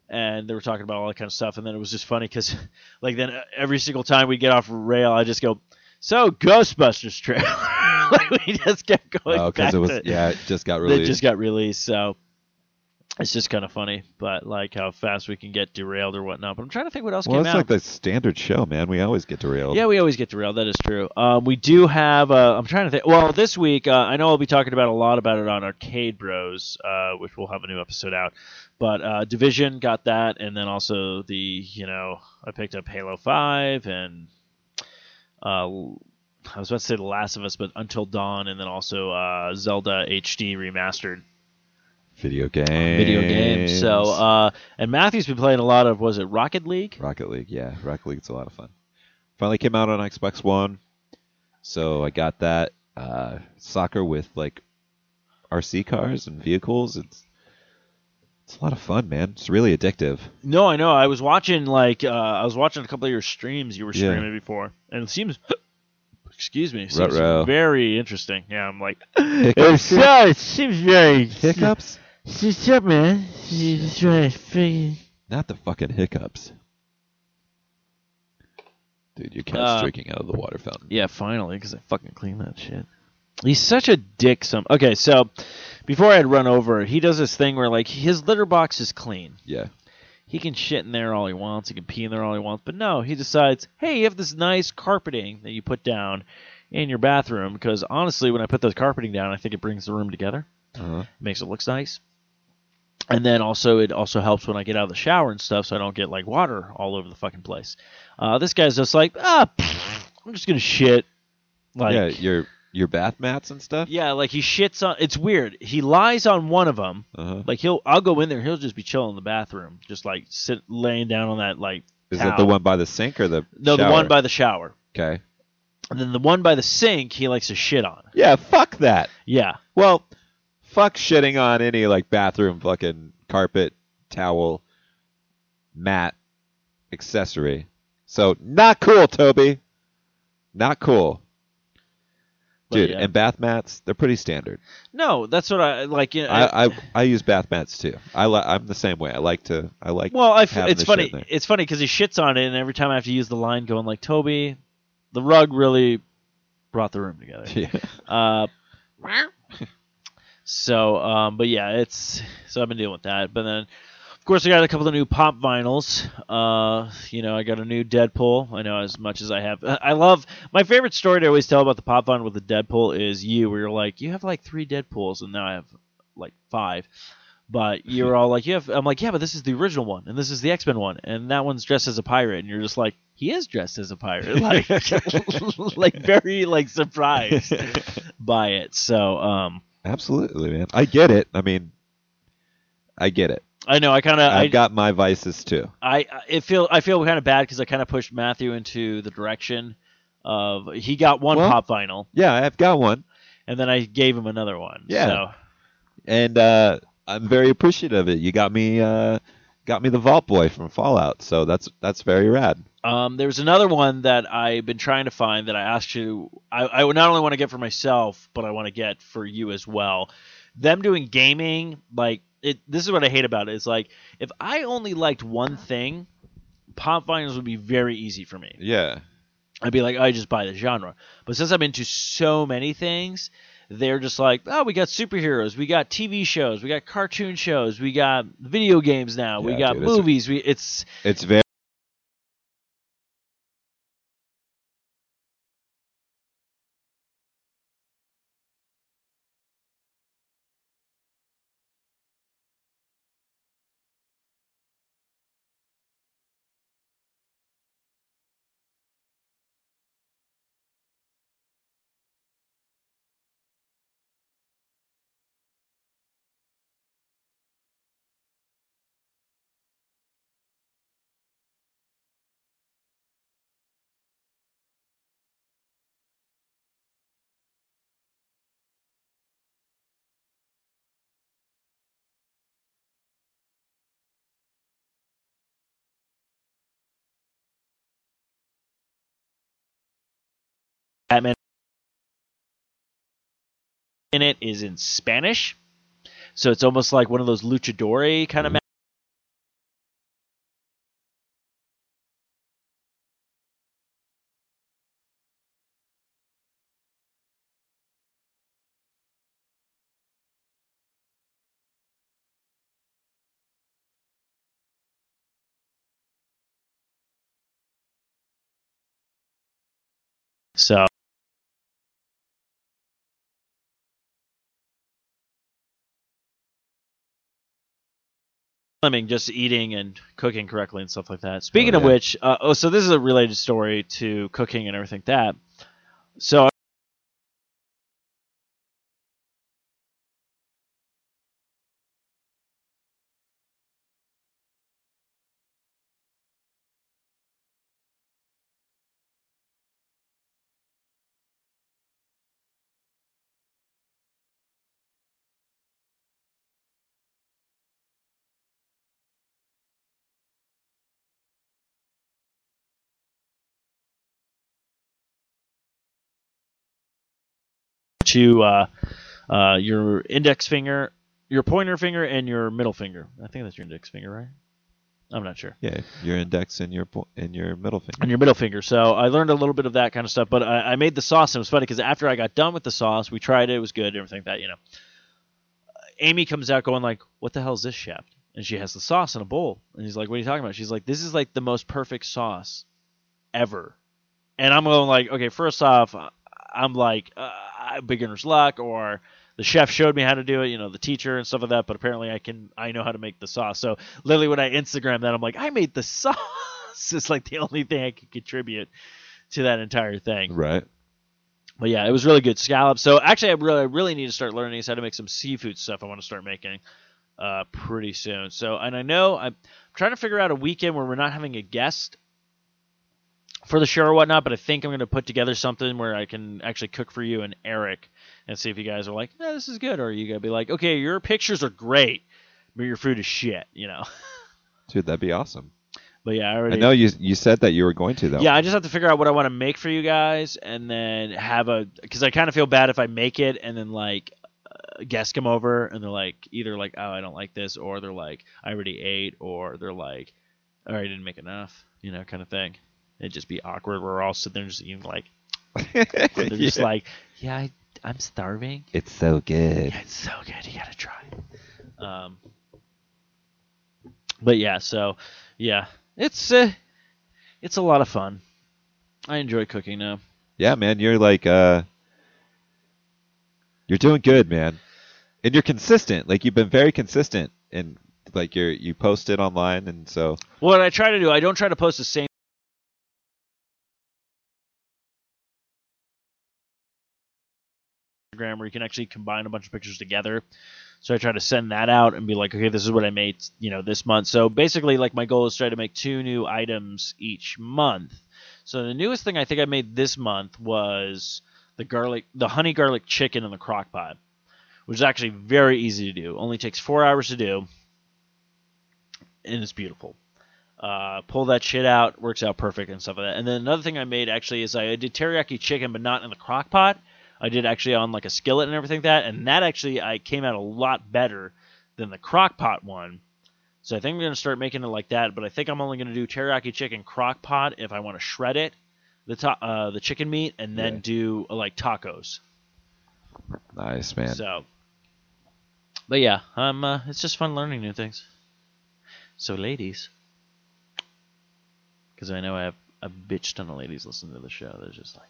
And they were talking about all that kind of stuff, and then it was just funny because, like, then every single time we get off rail, I just go, "So Ghostbusters trailer." like we just kept going Oh, because it was yeah, it just got it released. just got released. So it's just kind of funny, but like how fast we can get derailed or whatnot. But I'm trying to think what else well, came it's like the standard show, man. We always get derailed. Yeah, we always get derailed. That is true. Um, we do have. Uh, I'm trying to think. Well, this week uh, I know I'll be talking about a lot about it on Arcade Bros, uh, which we'll have a new episode out. But uh, Division got that, and then also the you know I picked up Halo Five and uh, I was about to say The Last of Us, but Until Dawn, and then also uh, Zelda HD remastered Video games. video game. So uh, and Matthew's been playing a lot of was it Rocket League? Rocket League, yeah, Rocket League's a lot of fun. Finally came out on Xbox One, so I got that. Uh, soccer with like RC cars and vehicles. It's it's a lot of fun, man. It's really addictive. No, I know. I was watching like uh, I was watching a couple of your streams you were Yeah. streaming before, and it seems, excuse me, seems Ruh-roh. very interesting. Yeah, I'm like, it seems very Hiccups? What's up, man? It's very freaking- Not the fucking hiccups. Dude, your cat's Uh, drinking out of the water fountain. Yeah, finally, because I fucking cleaned that shit. He's such a dick. Some okay, so before I'd run over, he does this thing where like his litter box is clean. Yeah. He can shit in there all he wants. He can pee in there all he wants. But no, he decides, hey, you have this nice carpeting that you put down in your bathroom. Because honestly, when I put the carpeting down, I think it brings the room together. Uh-huh. It makes it look nice. And then also, it also helps when I get out of the shower and stuff, so I don't get like water all over the fucking place. Uh, this guy's just like, ah, pfft, I'm just gonna shit. Like, yeah, your your bath mats and stuff. yeah, like he shits on. It's weird. He lies on one of them. Uh-huh. Like he'll, I'll go in there. He'll just be chilling in the bathroom, just like sit laying down on that like. Is towel. that the one by the sink or the No, the one by the shower. Okay. And then the one by the sink, he likes to shit on. Yeah, fuck that. Yeah. Well, fuck shitting on any like bathroom fucking carpet, towel, mat, accessory. So not cool, Toby. Not cool. Dude, yeah. and bath mats, they're pretty standard. No, that's what I like. You know, I, I I use bath mats too. I li- I'm the same way. I like to I like well, I f- it's funny. in there. It's funny because he shits on it, and every time I have to use the line, going like, "Toby, the rug really brought the room together." Yeah. Uh, so, um, but yeah, it's so I've been dealing with that. But then, of course, I got a couple of new pop vinyls. Uh, you know, I got a new Deadpool. I know as much as I have. I love my favorite story to always tell about the pop vinyl with the Deadpool is you, where you're like, you have like three Deadpools, and now I have like five. But you're all like, you have. I'm like, yeah, but this is the original one, and this is the X Men one, and that one's dressed as a pirate, and you're just like, he is dressed as a pirate, like, like very like surprised by it. So, um, Absolutely, man. I get it. I mean, I get it. I know I kind of I, I've got my vices too. I I it feel I feel kind of bad because I kind of pushed Matthew into the direction of he got one Well- pop vinyl, Yeah, I've got one. and then I gave him another one. Yeah. So, and uh, I'm very appreciative of it. You got me, uh, got me the Vault Boy from Fallout, so that's that's very rad. Um, there's another one that I've been trying to find that I asked you. I, not only want to get for myself, but I want to get for you as well. Them doing gaming, like it. This is what I hate about it. it. Is like if I only liked one thing pop vinyls would be very easy for me. Yeah. I'd be like, I just buy the genre. But since I'm into so many things, they're just like, oh, we got superheroes, we got TV shows, we got cartoon shows, we got video games now, we got dude, it's movies. we it's It's very. In it is in Spanish. So it's almost like one of those luchador kind of Mhm. So Just eating and cooking correctly and stuff like that. Speaking Oh, of which, uh, oh, so this is a related story to cooking and everything like that. So to uh, uh, your index finger, your pointer finger, and your middle finger. I think that's your index finger, right? I'm not sure. Yeah, your index and your po- and your middle finger. on your middle finger. So I learned a little bit of that kind of stuff. But I, I made the sauce, and it was funny because after I got done with the sauce, we tried it. It was good, everything like that, you know. Amy comes out going like, "What the hell is this, chef?" And she has the sauce in a bowl, and he's like, "What are you talking about?" She's like, "This is like the most perfect sauce ever." And I'm going like, "Okay, first off, I'm like uh, beginner's luck, or the chef showed me how to do it, you know, the teacher and stuff like that. But apparently, I can, I know how to make the sauce. So literally, when I Instagram that, I'm like, I made the sauce. it's like the only thing I could contribute to that entire thing. Right. But yeah, it was really good scallops. So actually, I really, I really need to start learning is how to make some seafood stuff. I want to start making uh, pretty soon. So, and I know I'm trying to figure out a weekend where we're not having a guest for the show or whatnot. But I think I'm going to put together something where I can actually cook for you and Eric and see if you guys are like, yeah, this is good, or you going to be like, okay, your pictures are great, but your food is shit, you know. Dude, that'd be awesome. But yeah, I already. I know you you said that you were going to though. Yeah, I just have to figure out what I want to make for you guys, and then have a because I kind of feel bad if I make it and then like uh, guests come over and they're like either like oh I don't like this or they're like I already ate or they're like oh I didn't make enough you know kind of thing. It'd just be awkward. We're all sitting there just eating like they're just Yeah. like yeah I I'm starving. it's so good. Yeah, it's so good. You gotta try. Um, but yeah, so yeah, it's uh, it's a lot of fun. I enjoy cooking now. Yeah, man, you're like uh you're doing good, man. And you're consistent. Like you've been very consistent and like you're you post it online and so What I try to do, I don't try to post the same. Instagram where you can actually combine a bunch of pictures together. So I try to send that out and be like, okay, this is what I made, you know, this month. So basically, like my goal is try to make two new items each month. So the newest thing I think I made this month was the garlic, the honey garlic chicken in the crock pot, which is actually very easy to do. Only takes four hours to do, and it's beautiful. Uh, pull that shit out, works out perfect and stuff like that. And then another thing I made actually is I did teriyaki chicken, but not in the crock pot. I did actually on like a skillet and everything like that, and that actually I came out a lot better than the crock pot one. So I think I'm gonna start making it like that. But I think I'm only gonna do teriyaki chicken crock pot if I want to shred it, the to- uh, the chicken meat, and then Yeah. do uh, like tacos. Nice man. So, but yeah, um, uh, it's just fun learning new things. So, ladies, because I know I have a bitch ton of ladies listening to the show. They're just like.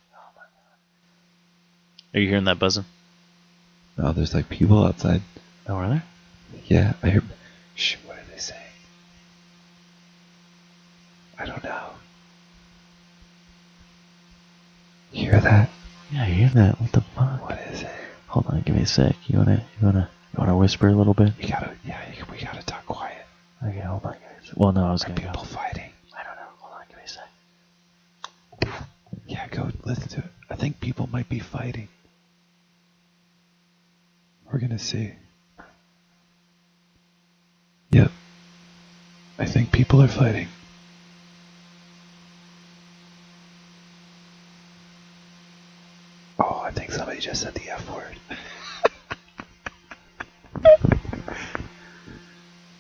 Are you hearing that buzzing? Oh, there's like people outside. Oh, are there? Yeah, I hear. Shh, what are they saying? I don't know. You hear that? Yeah, I hear that. What the fuck? What is it? Hold on, give me a sec. You wanna, you wanna, you wanna whisper a little bit? We gotta, yeah, we gotta talk quiet. Okay, hold on, guys. Well, no, I was Are gonna people go. fighting? I don't know. Hold on, give me a sec. Yeah, go listen to it. I think people might be fighting. We're gonna see. Yep. I think people are fighting. Oh, I think somebody just said the F word.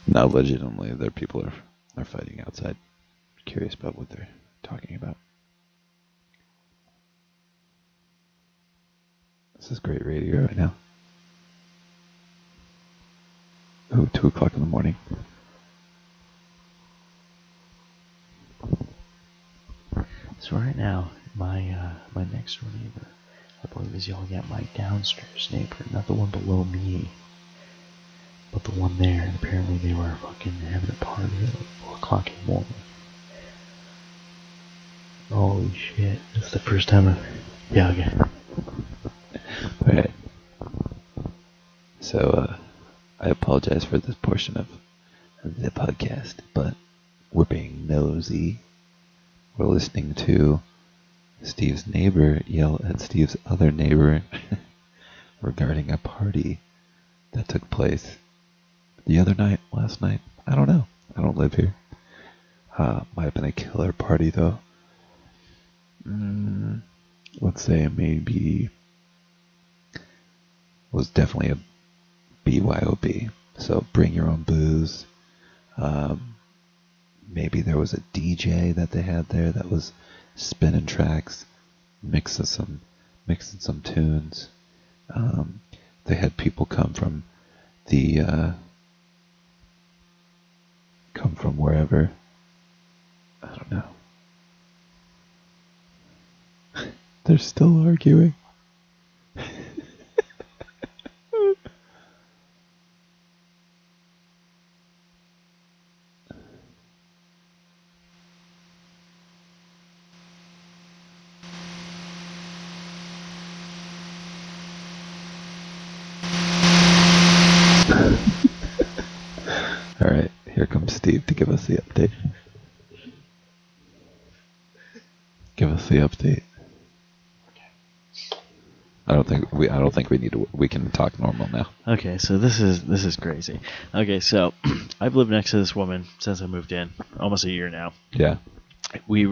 no, legitimately, there people are are fighting outside. Curious about what they're talking about. This is great radio right now. Oh, two o'clock in the morning. So right now, my uh, my next door neighbor, I believe, is yelling at my downstairs neighbor, not the one below me, but the one there. And apparently, they were fucking having a party at like four o'clock in the morning. Holy shit! That's the first time. I've... Yeah, okay. Alright. So, uh, I apologize for this portion of the podcast, but we're being nosy. We're listening to Steve's neighbor yell at Steve's other neighbor regarding a party that took place the other night, last night. I don't know. I don't live here. Uh, might have been a killer party, though. Mm, let's say maybe was definitely a BYOB. So bring your own booze. Um, maybe there was a DJ that they had there that was spinning tracks, mixing some, mixing some tunes. Um, they had people come from the, uh, come from wherever. I don't know. They're still arguing. All right, here comes Steve to give us the update. Give us the update. I don't think we. I don't think we need to. We can talk normal now. Okay, so this is this is crazy. Okay, so I've lived next to this woman since I moved in, almost a year now. Yeah. we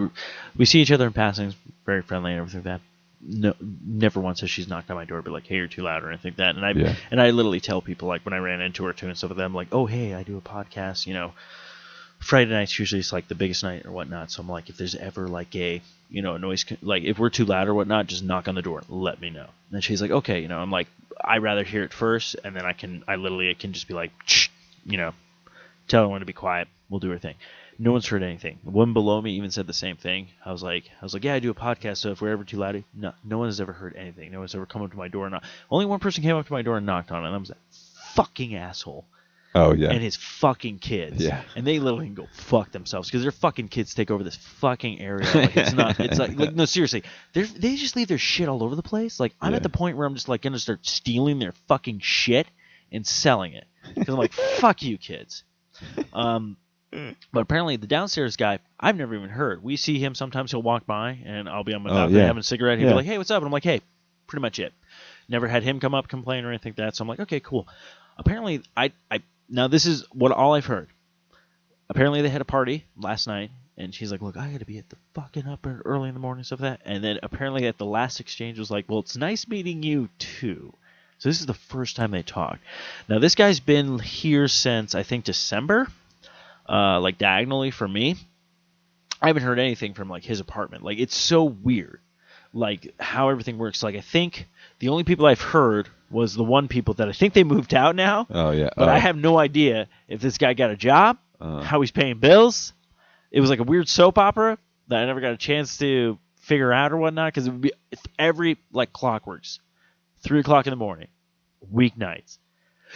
we see each other in passing, very friendly and everything like that. No, never once has she's knocked on my door, be like, "Hey, you're too loud" or anything like that. And I Yeah. and I literally tell people like when I ran into her too and stuff with them, like, "Oh, hey, I do a podcast." You know, Friday nights usually it's like the biggest night or whatnot. So I'm like, if there's ever like a you know a noise like if we're too loud or whatnot, just knock on the door, let me know. And she's like, "Okay," you know. I'm like, I rather hear it first, and then I can I literally can just be like, you know, tell everyone to be quiet. We'll do our thing. No one's heard anything. The woman below me even said the same thing. I was like, I was like, yeah, I do a podcast. So if we're ever too loud, no, no one has ever heard anything. No one's ever come up to my door and knocked. Only one person came up to my door and knocked on it. And I was that fucking asshole Oh yeah. and his fucking kids. Yeah. And they literally can go fuck themselves because their fucking kids take over this fucking area. Like it's not. It's like, like no, seriously. They they just leave their shit all over the place. Like I'm Yeah. at the point where I'm just like gonna start stealing their fucking shit and selling it because I'm like fuck you kids. Um. But apparently the downstairs guy, I've never even heard. We see him sometimes. He'll walk by, and I'll be on my Oh, yeah. having a cigarette. He'll Yeah. be like, "Hey, what's up?" And I'm like, "Hey, pretty much it." Never had him come up complain or anything like that. So I'm like, "Okay, cool." Apparently, I I now this is what all I've heard. Apparently, they had a party last night, and she's like, "Look, I got to be at the fucking up early in the morning stuff that." And then apparently at the last exchange was like, "Well, it's nice meeting you too." So this is the first time they talked. Now this guy's been here since I think December, uh, like diagonally for me. I haven't heard anything from like his apartment. Like it's so weird, like how everything works. Like I think the only people I've heard was the one people that I think they moved out now, Oh yeah. but oh. I have no idea if this guy got a job, Uh. how he's paying bills. It was like a weird soap opera that I never got a chance to figure out or whatnot because it would be every like clockworks, three o'clock in the morning, weeknights.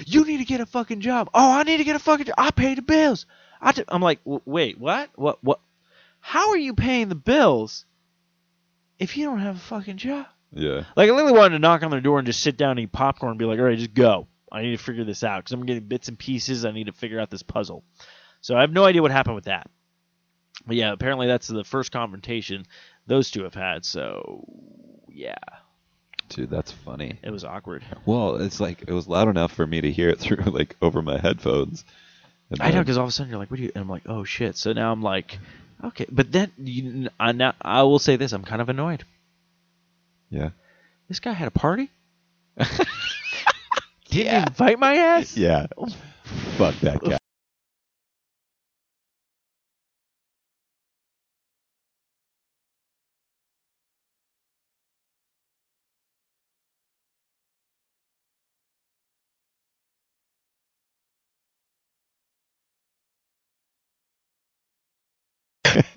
You need to get a fucking job. Oh, I need to get a fucking job. I pay the bills. I t- I'm like, "W- wait, what? What? What? How are you paying the bills if you don't have a fucking job? Yeah. Like, I literally wanted to knock on their door and just sit down and eat popcorn and be like, all right, just go. I need to figure this out because I'm getting bits and pieces. I need to figure out this puzzle. So I have no idea what happened with that. But yeah, apparently that's the first confrontation those two have had. So yeah, Dude, that's funny. it was awkward. Well, it's like it was loud enough for me to hear it through like over my headphones. And I know because all of a sudden you're like, what do you? And I'm like, oh shit. So now I'm like, okay. But then you, I now I will say this: I'm kind of annoyed. Yeah. This guy had a party. Didn't invite my ass. Yeah. Fuck that guy.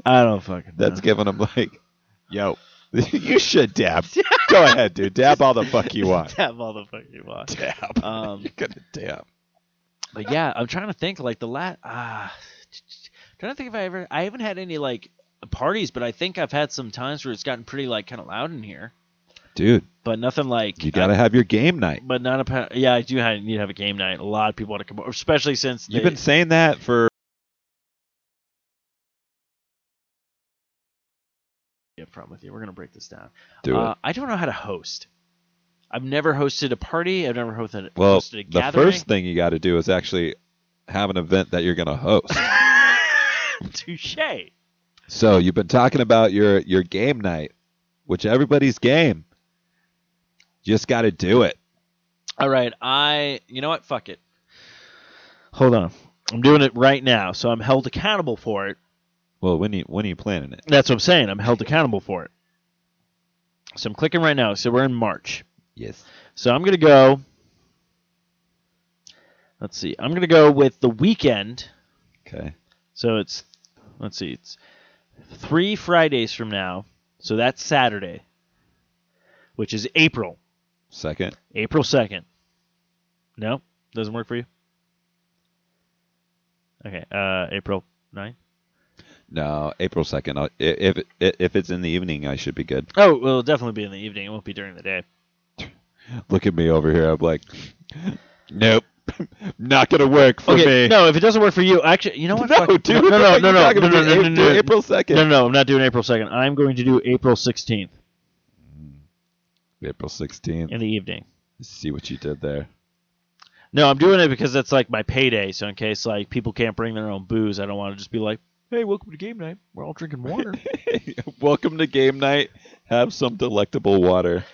I don't fucking. That's know. giving him like, yo, you should dab. Go ahead, dude. Dab all the fuck you want. Dab all the fuck you want. Dab. Um, You're gonna dab. But yeah, I'm trying to think like the last, Ah, trying to think if I ever. I haven't had any like parties, but I think I've had some times where it's gotten pretty like kind of loud in here. Dude, But nothing like. you gotta have your game night. but not a. Yeah, I do have, need to have a game night. A lot of people want to come over, especially since You've been saying that for Yeah, problem with you. We're gonna break this down. do uh, it. I don't know how to host. I've never hosted a party. I've never hosted, Well, hosted a the first thing you got to do is actually have an event that you're gonna host. Touche. so you've been talking about your your game night, which everybody's game. Just got to do it. All right, I. You know what? Fuck it. Hold on. I'm doing it right now, so I'm held accountable for it. Well, when you when are you planning it? That's what I'm saying. I'm held accountable for it. So I'm clicking right now. So we're in March. Yes. So I'm gonna go. Let's see. I'm gonna go with the weekend. Okay. So it's let's see. It's three Fridays from now. So that's Saturday, which is April. Second. April second. No, doesn't work for you. Okay. Uh, April 9th. No, April second. If if it's in the evening, I should be good. Oh, well, it'll definitely be in the evening. It won't be during the day. Look at me over here. I'm like, nope, not gonna work for okay. me. No, if it doesn't work for you, actually, you know what? No, Fuck- dude. No, no, no, no, no, no, no, no, no, April- no, no. April second. No, no, I'm not doing April 2nd. I'm going to do April 16th mm. April sixteenth. in the evening. See what you did there. No, I'm doing it because that's like my payday. So in case like people can't bring their own booze, I don't want to just be like, "Hey, welcome to game night. We're all drinking water." Welcome to game night. Have some delectable water.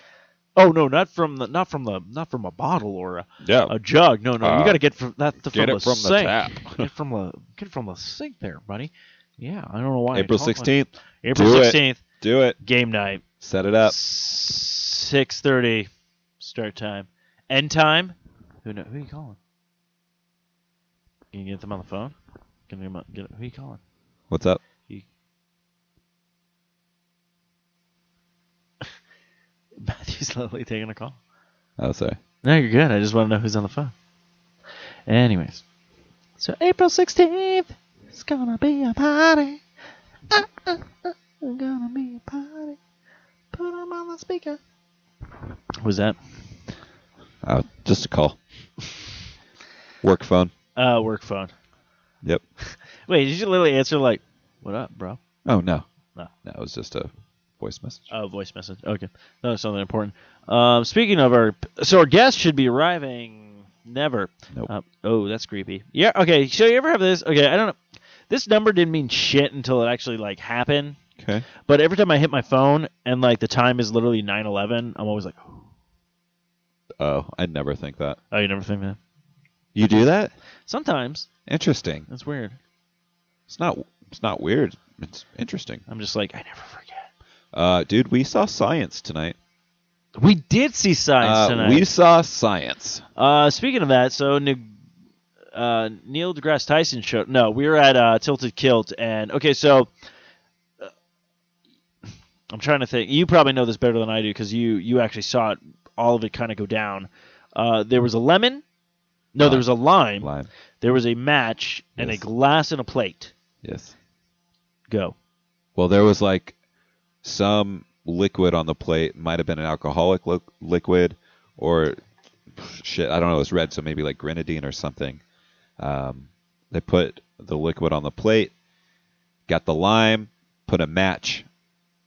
oh no, not from the not from the not from a bottle or a, Yeah. a jug. No, no, you Uh, got to get from that the, get from it the from the tap. get from the get from the sink there, buddy. Yeah, I don't know why. April sixteenth. April. 16th, Do it. game night. Set it up. Six thirty, start time. End time. Who know? Who are you calling? Can you get them on the phone? Can you get who are you calling? What's up? Matthew's slowly taking a call. Oh, sorry. No, you're good. I just want to know who's on the phone. Anyways, so April sixteenth, it's gonna be a party. Uh, uh, uh, it's gonna be a party. Put Put 'em on the speaker. Who's that? Uh, just a call. Work phone. Uh, work phone. Yep. Wait, did you literally answer like, "What up, bro"? Oh no. No. No, it was just a voice message. Oh, voice message. Okay, that was something important. Um, speaking of our, so our guest should be arriving. Never. Nope. Uh, oh, that's creepy. Yeah. Okay. So you ever have this? Okay, I don't know. This number didn't mean shit until it actually like happened. Okay. But every time I hit my phone and like the time is literally nine eleven, I'm always like, Oh, I'd never think that. oh, you never think that? You do that? Sometimes Interesting. that's weird. It's not. It's not weird. It's interesting. I'm just like I never forget. Uh, dude, we saw science tonight. We did see science Uh, tonight. we saw science. Uh, speaking of that, so uh, Neil deGrasse Tyson show. No, we were at uh, Tilted Kilt, and okay, so uh, I'm trying to think. You probably know this better than I do because you you actually saw it, all of it kind of go down. Uh, there was a lemon. No, Lime. there was a lime. Lime. There was a match and a glass and a plate. Yes. Go. Well, there was like some liquid on the plate. Might have been an alcoholic li- liquid, or shit. I don't know. It was red, so maybe like grenadine or something. Um, they put the liquid on the plate, got the lime, put a match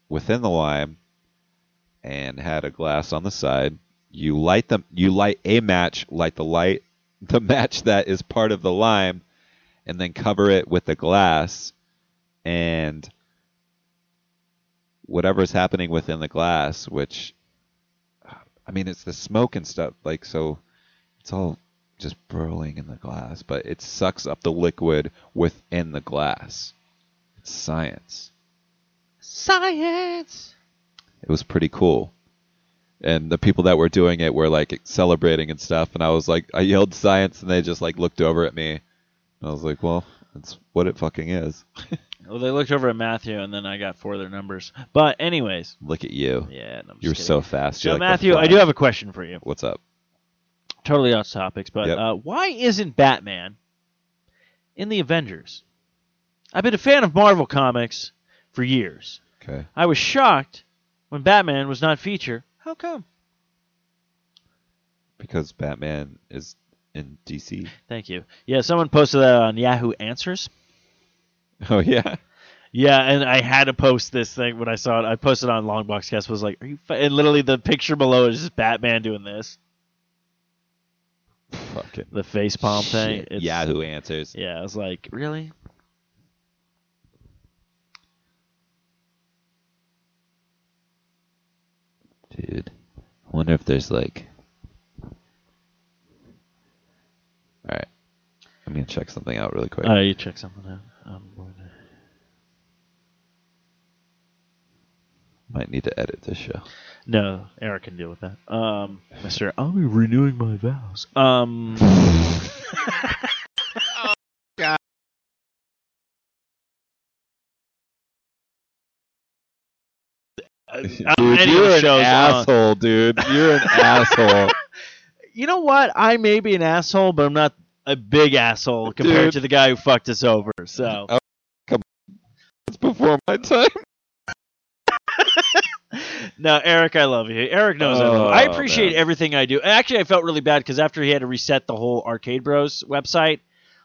within the lime, and had a glass on the side. You light them. You light a match. Light the light, the match that is part of the lime, and then cover it with the glass, and whatever's happening within the glass, which I mean, it's the smoke and stuff. Like so, it's all just burling in the glass, but it sucks up the liquid within the glass. It's science. Science. It was pretty cool. And the people that were doing it were like celebrating and stuff, and I was like, I yelled science, and they just like looked over at me. And I was like, well, that's what it fucking is. Well, they looked over at Matthew, and then I got four of their numbers. But anyways, Look at you. yeah. No, I'm just You're kidding. so fast. So You're like the Matthew, I Flash. do have a question for you. What's up? Totally off topics, but Yep. uh, why isn't Batman in the Avengers? I've been a fan of Marvel comics for years. Okay. I was shocked when Batman was not featured. How come? Because Batman is in DC. Thank you. Yeah, someone posted that on Yahoo Answers. Oh yeah. Yeah, and I had to post this thing when I saw it. I posted on Longboxcast. Was like, "Are you?" F-? And literally, the picture below is just Batman doing this, Fucking the face palm thing. It's- Yahoo answers. Yeah, I was like, really? Dude. I wonder if there's like Alright. I'm gonna check something out really quick. Uh, you check something out. I'm going to- Might need to edit this show. No, Eric can deal with that. Um, Mister, I'll be renewing my vows. Um, Uh, Dude, you're an on. asshole, dude. You're an asshole. You know what? I may be an asshole, but I'm not a big asshole compared Dude. to the guy who fucked us over. So, oh, It's before my time. no, Eric, I love you. Eric knows I love you. I Oh, appreciate man. everything I do. Actually, I felt really bad because after he had to reset the whole Arcade Bros website,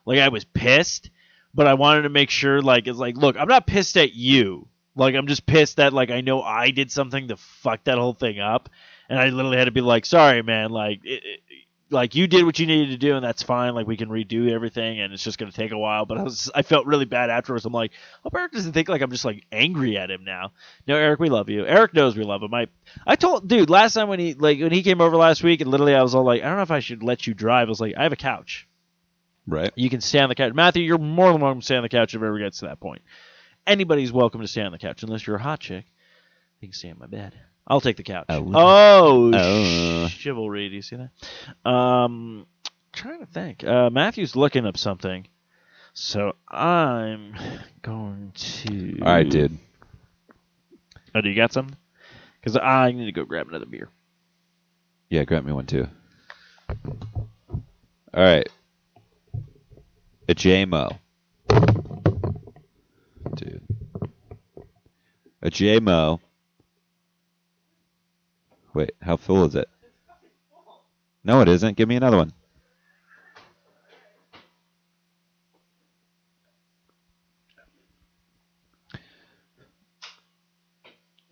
like I was pissed, but I wanted to make sure, like, it's like, look, I'm not pissed at you. Like, I'm just pissed that, like, I know I did something to fuck that whole thing up, and I literally had to be like, sorry, man, like, it, it, like you did what you needed to do, and that's fine. Like, we can redo everything, and it's just gonna take a while. But I was, I felt really bad afterwards. I'm like, hope Eric doesn't think like I'm just like angry at him now. No, Eric, we love you. Eric knows we love him. I, I told, dude, last time when he, like, when he came over last week, and literally I was all like, I don't know if I should let you drive. I was like, I have a couch. Right. You can stay on the couch. Matthew, you're more than welcome to stay on the couch if it ever gets to that point. Anybody's welcome to stay on the couch, unless you're a hot chick. You can stay on my bed. I'll take the couch. Oh. Oh, Oh. chivalry. Do you see that? Um, trying to think. Uh, Matthew's looking up something, so I'm going to. All right, dude. Oh, do you got something? Because I need to go grab another beer. Yeah, grab me one too. All right. A JMO. Dude. A JMO. Wait, how full is it? No, it isn't. Give me another one.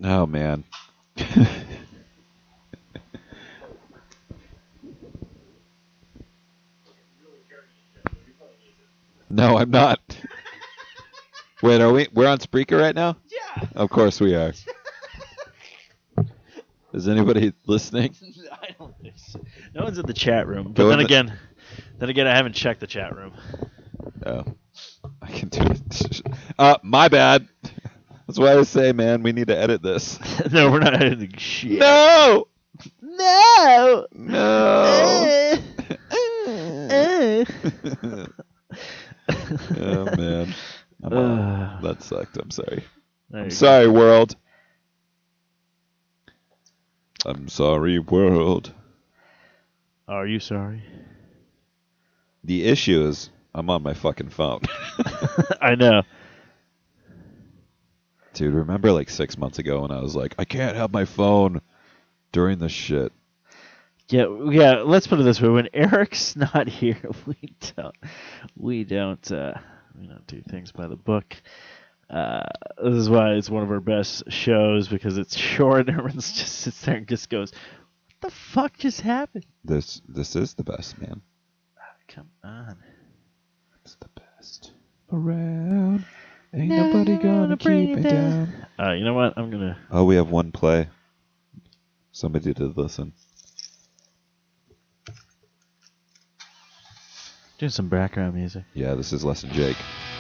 Oh man. No, I'm not. Wait, are we? We're on Spreaker right now. Yeah. Of course we are. Is anybody listening? I don't think so. No one's in the chat room. But Go then in the- again, then again, I haven't checked the chat room. Oh, I can do it. Uh, my bad. That's why I say, man, we need to edit this. no, we're not editing shit. No, No. no. Oh man, I'm, uh, that sucked. I'm sorry. There I'm you go. sorry, world. I'm sorry, world. Are you sorry? The issue is I'm on my fucking phone. I know. Dude, remember like six months ago when I was like, I can't have my phone during the shit. Yeah, yeah. Let's put it this way: when Eric's not here, we don't, we don't, uh, we don't do things by the book. Uh, this is why it's one of our best shows because it's short. and Everyone just sits there and just goes, "What the fuck just happened?" This this is the best, man. Come on. It's the best around. Ain't nobody gonna keep me down. Uh, you know what? I'm gonna. Oh, we have one play. Somebody did listen. Doing some background music. Yeah, this is Less Than Jake.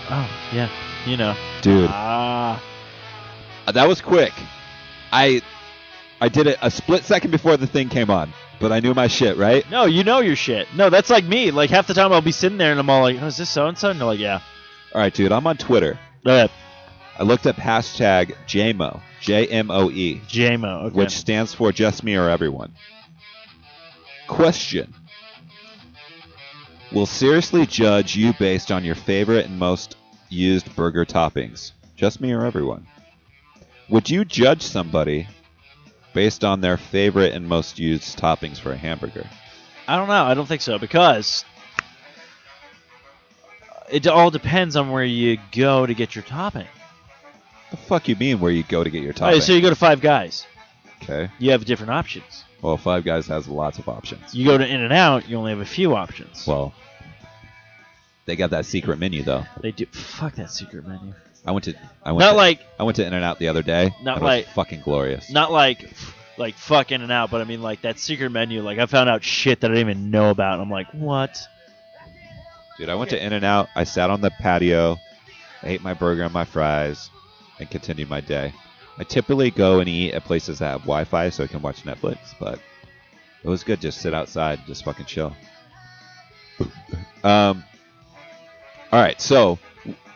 Oh yeah, you know. Dude, Ah, Uh, that was quick. I I did it a split second before the thing came on, but I knew my shit, right? no, you know your shit. No, that's like me. Like half the time I'll be sitting there and I'm all like, "Oh, is this so and so?" And they're like, "Yeah." All right, dude, I'm on Twitter. Uh, I looked up hashtag JMO, J M O E, JMO. Okay. which stands for Just Me or Everyone. Question Will seriously judge you based on your favorite and most used burger toppings? Just me or everyone? Would you judge somebody based on their favorite and most used toppings for a hamburger? I don't know. I don't think so because it all depends on where you go to get your topping. The fuck you mean where you go to get your All right, topping? so you go to Five Guys. okay. You have different options. Well, Five Guys has lots of options. You go to In and Out, you only have a few options. Well, they got that secret menu though. They do. Fuck that secret menu. I went to I went Not to, like I went to In and Out the other day. Not and it was like- fucking glorious. not like like fuck In and Out, but I mean like that secret menu. Like I found out shit that I didn't even know about. And I'm like, what? Dude, I went to In and Out. I sat on the patio, I ate my burger and my fries, and continued my day. I typically go and eat at places that have Wi-Fi so I can watch Netflix, but it was good just sit outside, just fucking chill. Um. All right, so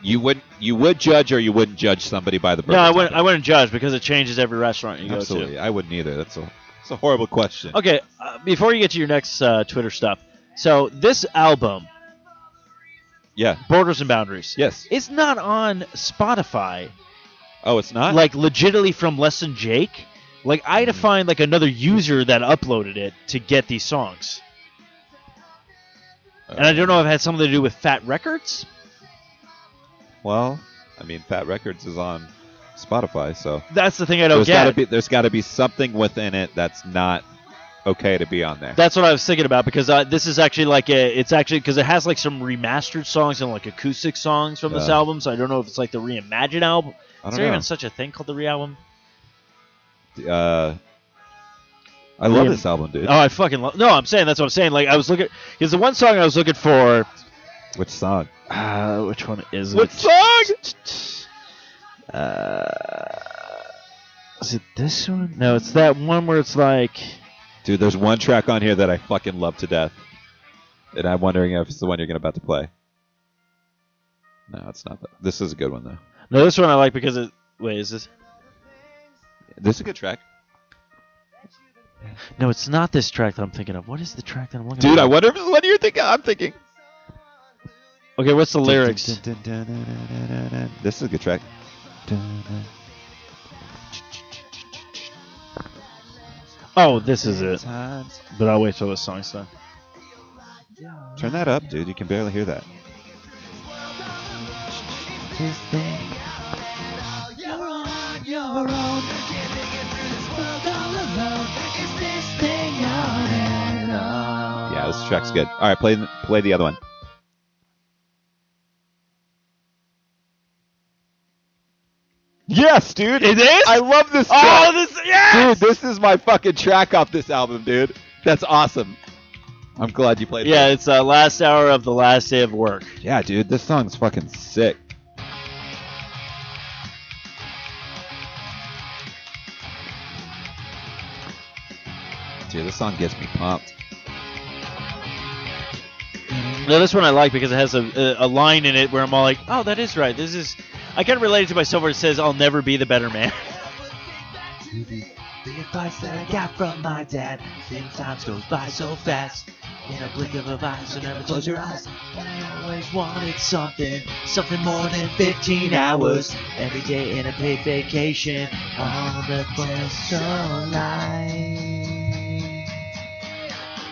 you would you would judge or you wouldn't judge somebody by the burger? No, I wouldn't. I wouldn't judge because it changes every restaurant you Absolutely, go to. Absolutely. I wouldn't either. That's a that's a horrible question. Okay, uh, before you get to your next uh, Twitter stuff, so this album, Yeah. Borders and Boundaries, Yes. it's not on Spotify. Oh, it's not. like legitimately from Less Than Jake. Like I had Hmm. to find like another user that uploaded it to get these songs, and I don't know if it had something to do with Fat Records. Well, I mean, Fat Records is on Spotify, so That's the thing I don't there's got to get. be there's got to be something within it that's not okay to be on there. That's what I was thinking about because uh, this is actually like a. It's actually because it has like some remastered songs and like acoustic songs from this album. So I don't know if it's like the reimagined album. I Is don't there know. even such a thing called the re-album? uh, I love Reim- this album, dude. Oh, I fucking love. No, I'm saying that's what I'm saying. Like I was looking because the one song I was looking for. Which song? Uh, which one is What it? song? Uh, is it this one? No, it's that one where it's like. Dude, there's one track on here that I fucking love to death, and I'm wondering if it's the one you're gonna about to play. No, it's not. That. This is a good one though. No, this one I like because it. Wait, is this? This is a good track, No, it's not this track that I'm thinking of. What is the track that I'm looking dude. I wonder if it's what you're thinking. I'm thinking. Okay, what's the lyrics? This is a good track. Oh, this is it. But I'll wait till the song's done. Turn that up, dude. You can barely hear that. Yeah, this track's good. All right, play play the other one. Yes, dude. It is? I love this Oh, this yes! Dude, this is my fucking track off this album, dude. That's awesome. I'm glad you played it. Yeah, that. it's uh, last hour of the last day of work. Yeah, dude, this song's fucking sick. Dude. This song gets me pumped. No, this one I like because it has a, a, a line in it where I'm all like, oh, that is right. This is. I kind of relate it to myself where it says, I'll never be the better man. The advice that I got from my dad. Think times goes by so fast. In a blink of an eye, so never close your eyes. I always wanted something, something more than 15 hours. Every day in a paid vacation. On the quest of life.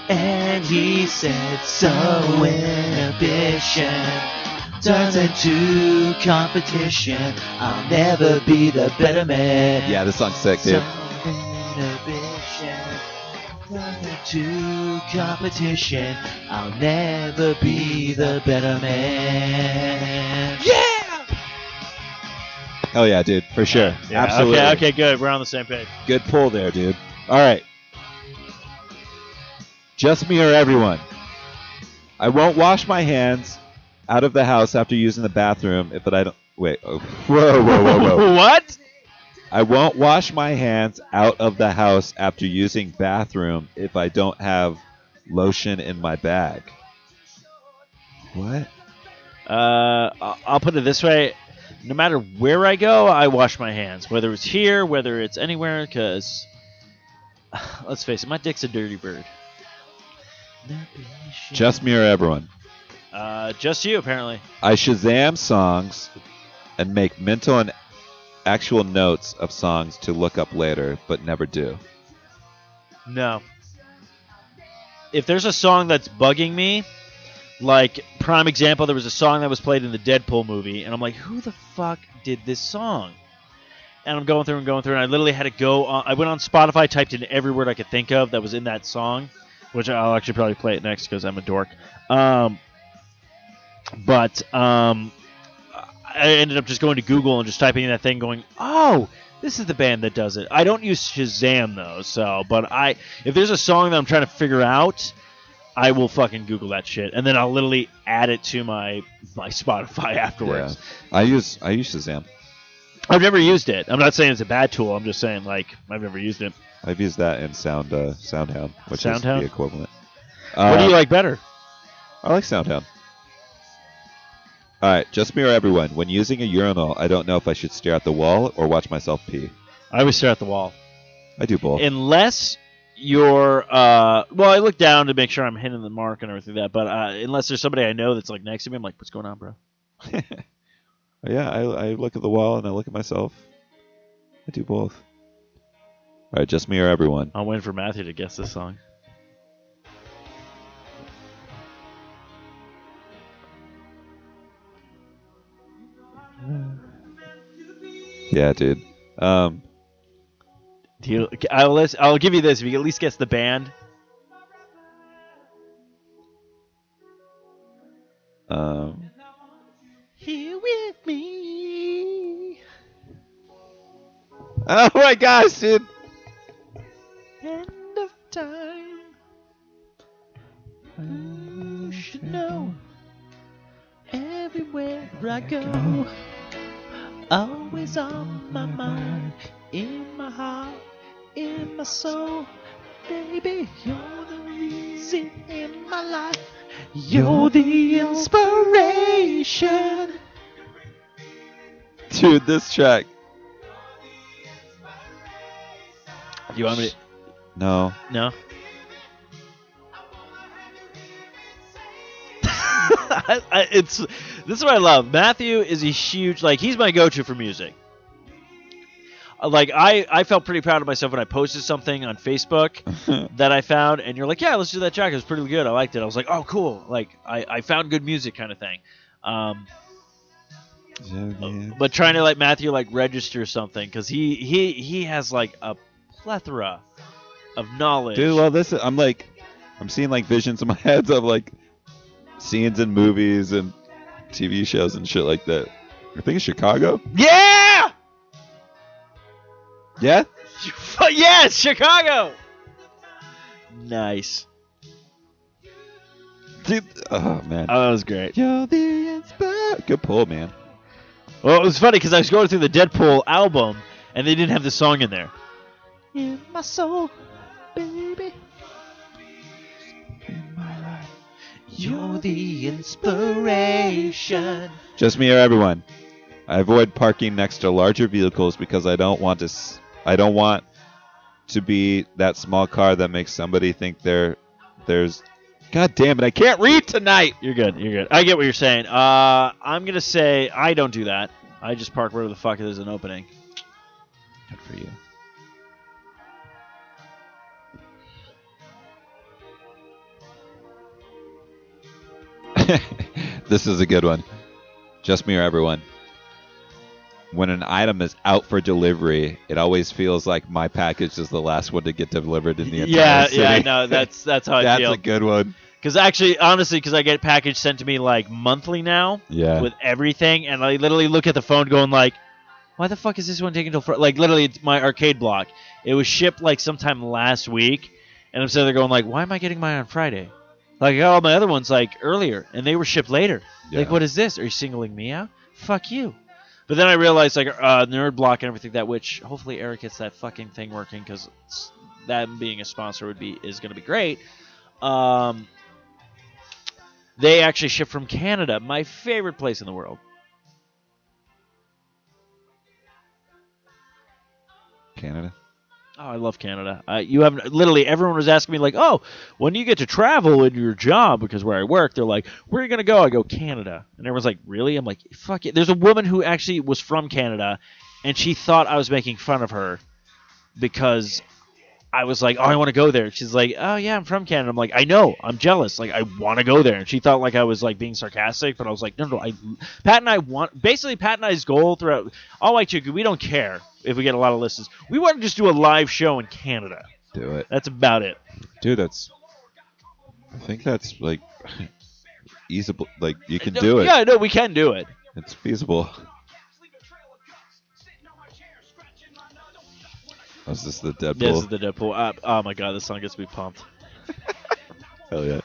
And he said, so inhibition turns into competition. I'll never be the better man. Yeah, this song's sick, dude. So inhibition turns into competition. I'll never be the better man. Yeah! Hell yeah, dude, for sure. Yeah, Absolutely. Okay, okay, good. We're on the same page. Good pull there, dude. All right. Just me or everyone. I won't wash my hands out of the house after using the bathroom if I don't. Wait. Oh, whoa, whoa, whoa, whoa. what? I won't wash my hands out of the house after using bathroom if I don't have lotion in my bag. What? Uh, I'll put it this way: no matter where I go, I wash my hands, whether it's here, whether it's anywhere. Because let's face it, my dick's a dirty bird. Just me or everyone. Uh, just you, apparently. I Shazam songs and make mental and actual notes of songs to look up later, but never do. No. If there's a song that's bugging me, like prime example, there was a song that was played in the Deadpool movie, and I'm like, who the fuck did this song? And I'm going through and going through, and I literally had to go. On, I went on Spotify, typed in every word I could think of that was in that song, which I'll actually probably play it next because I'm a dork. Um, but um, I ended up just going to Google and just typing in that thing, going, "Oh, this is the band that does it." I don't use Shazam though, so but I if there's a song that I'm trying to figure out, I will fucking Google that shit, and then I'll literally add it to my my Spotify afterwards. I use I use Shazam. I've never used it. I'm not saying it's a bad tool. I'm just saying like I've never used it. I've used that in Sound uh, Soundhound, which Soundhound? is the equivalent. what do Uh, you like better? I like Soundhound. All right, just me or everyone. When using a urinal, I don't know if I should stare at the wall or watch myself pee. I always stare at the wall. I do both. unless you're uh well i look down to make sure i'm hitting the mark and everything like that but uh, unless there's somebody i know that's like next to me i'm like what's going on bro yeah, I, I look at the wall and I look at myself. I do both. All right, just me or everyone. i'm waiting for matthew to guess this song Yeah, dude. Um, Do you, I'll, list, I'll give you this if you at least guess the band um, here with me oh my gosh, dude. End of time. You should know everywhere i go. Always on my mind in my heart in my soul. Baby you're the reason in my life. You're the inspiration. Dude, this track. you want me to No. no I, I, it's this is what I love. Matthew is a huge like he's my go-to for music. Uh, Like I, I felt pretty proud of myself when I posted something on Facebook that I found, and you're like, "Yeah, let's do that track. It was pretty good. I liked it." I was like, "Oh, cool! Like I, I found good music, kind of thing." Um, but trying to like Matthew like register something because he, he he has like a plethora of knowledge. Dude, well, this is, I'm like, I'm seeing like visions in my head of like scenes in movies and TV shows and shit like that. I think it's Chicago. yeah, Yeah. yes, Chicago. Nice. Dude, oh man. Oh, that was great. You're the Good pull, man. Well, it was funny because I was going through the Deadpool album and they didn't have the song in there. In my soul, baby. You're the inspiration. Just me or everyone. I avoid parking next to larger vehicles because I don't want to. S- I don't want to be that small car that makes somebody think they're there's. God damn it! I can't read tonight. You're good. You're good. I get what you're saying. Uh, I'm gonna say I don't do that. I just park wherever the fuck there's an opening. Good for you. this is a good one. Just me or everyone. When an item is out for delivery, it always feels like my package is the last one to get delivered in the entire Yeah, city. yeah, I know. That's that's how I That's feel. a good one. Because actually, honestly, because I get package sent to me like monthly now Yeah. with everything, and I literally look at the phone going like, "Why the fuck is this one taking till fr-? like literally it's my arcade block? It was shipped like sometime last week, and I'm sitting there going like, why am I getting mine on Friday? Like I got all my other ones like earlier, and they were shipped later. Like what is this? Are you singling me out? Fuck you. But then I realized like uh, nerd block and everything that which hopefully Eric gets that fucking thing working because that being a sponsor would be is going to be great. Um, they actually ship from Canada, my favorite place in the world. Canada. Oh, I love Canada. Uh, you have literally everyone was asking me like, "Oh, when do you get to travel in your job?" Because where I work, they're like, "Where are you gonna go?" I go Canada, and everyone's like, "Really?" I'm like, "Fuck it." There's a woman who actually was from Canada, and she thought I was making fun of her because I was like, "Oh, I want to go there." She's like, "Oh yeah, I'm from Canada." I'm like, "I know, I'm jealous. Like, I want to go there." And she thought like I was like being sarcastic, but I was like, "No, no, I." Pat and I want basically Pat and I's goal throughout all white chicken. We don't care if we get a lot of listens. We want to just do a live show in Canada. Do it, That's about it. dude. That's. I think that's like easable. Like you can do it. Yeah, no, we can do it. It's feasible. Was this the Deadpool? This is the Deadpool. Uh, oh my god, this song gets me pumped. Hell yeah.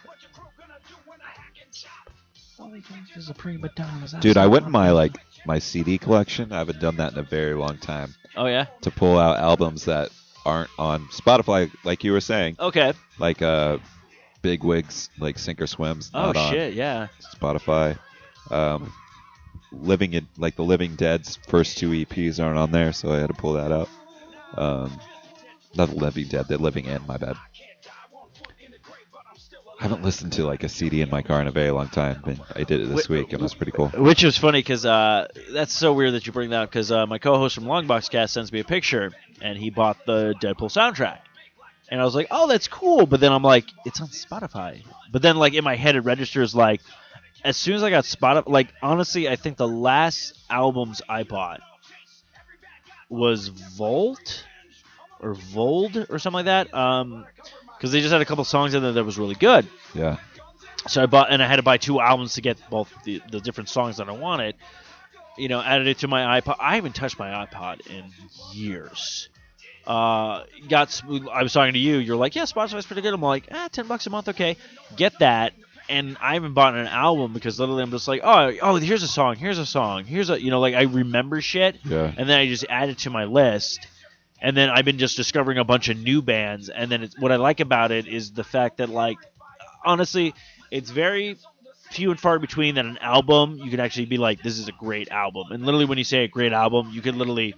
Dude, Dude, I went in my like my CD collection. I haven't done that in a very long time Oh yeah. to pull out albums that aren't on Spotify, like you were saying, Okay. like uh, Big Wigs, like Sink or Swims, Oh not on shit, yeah. Spotify. Um, Living in like the Living Dead's first two EPs aren't on there, so I had to pull that out. Um, not the Living Dead, the Living In. My bad. I haven't listened to like a CD in my car in a very long time, but I did it this Wh- week. It was pretty cool. Which was funny because uh, that's so weird that you bring that up because uh, my co-host from Longbox Cast sends me a picture and he bought the Deadpool soundtrack, and I was like, oh, that's cool. But then I'm like, it's on Spotify. But then like in my head it registers like, as soon as I got Spotify, like honestly, I think the last albums I bought was Volt or Vold or something like that. Um, because they just had a couple songs in there that was really good. Yeah. So I bought, and I had to buy two albums to get both the, the different songs that I wanted. You know, added it to my iPod. I haven't touched my iPod in years. Uh, got. I was talking to you. You're like, yeah, Spotify's pretty good. I'm like, ah, ten bucks a month, okay. Get that. And I haven't bought an album because literally I'm just like, oh, oh, here's a song, here's a song, here's a, you know, like I remember shit, Yeah. and then I just add it to my list. And then I've been just discovering a bunch of new bands. And then it's, what I like about it is the fact that, like, honestly, it's very few and far between that an album you can actually be like, this is a great album. And literally, when you say a great album, you can literally,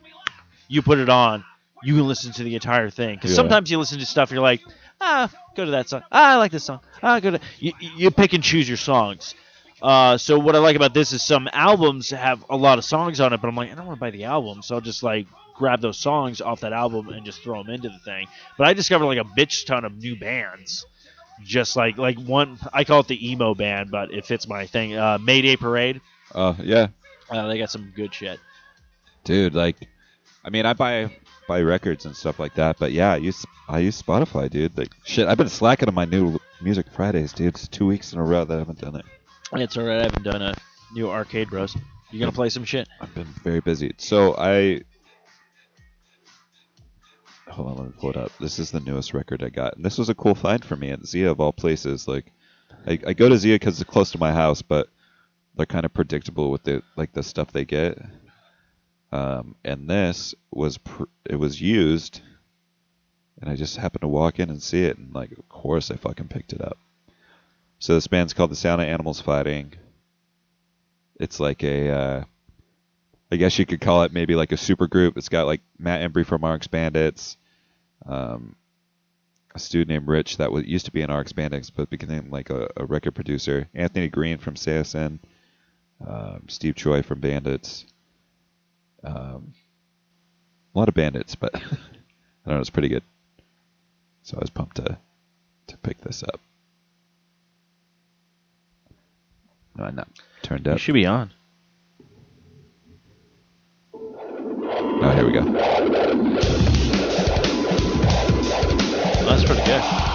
you put it on, you can listen to the entire thing. Because Yeah. sometimes you listen to stuff, you're like, ah, go to that song. Ah, I like this song. Ah, go to. You, you pick and choose your songs. Uh, so what I like about this is some albums have a lot of songs on it, but I'm like, I don't want to buy the album, so I'll just like grab those songs off that album and just throw them into the thing. But I discovered like a bitch ton of new bands, just like like one I call it the emo band, but it fits my thing. Uh, Mayday Parade, Oh yeah, uh, they got some good shit. dude. Like, I mean, I buy buy records and stuff like that, but yeah, I use I use Spotify, dude. Like, shit, I've been slacking on my new Music Fridays, dude. It's two weeks in a row that I haven't done it. It's alright. I haven't done a new Arcade Bros. You gonna play some shit? I've been very busy. So I hold on, let me pull it up. This is the newest record I got, and this was a cool find for me at Zia of all places. Like, I, I go to Zia because it's close to my house, but they're kind of predictable with the like the stuff they get. Um, and this was pr- it was used, and I just happened to walk in and see it, and like, of course, I fucking picked it up. So this band's called the Sound of Animals Fighting. It's like a, uh, I guess you could call it maybe like a super group. It's got like Matt Embree from RX Bandits, um, a student named Rich that was, used to be in RX Bandits but became like a, a record producer. Anthony Green from CSN, um, Steve Choi from Bandits. Um, a lot of Bandits, but I don't know, it's pretty good. So I was pumped to to pick this up. No, I'm not turned You up. should be on. Oh, here we go. That's pretty good.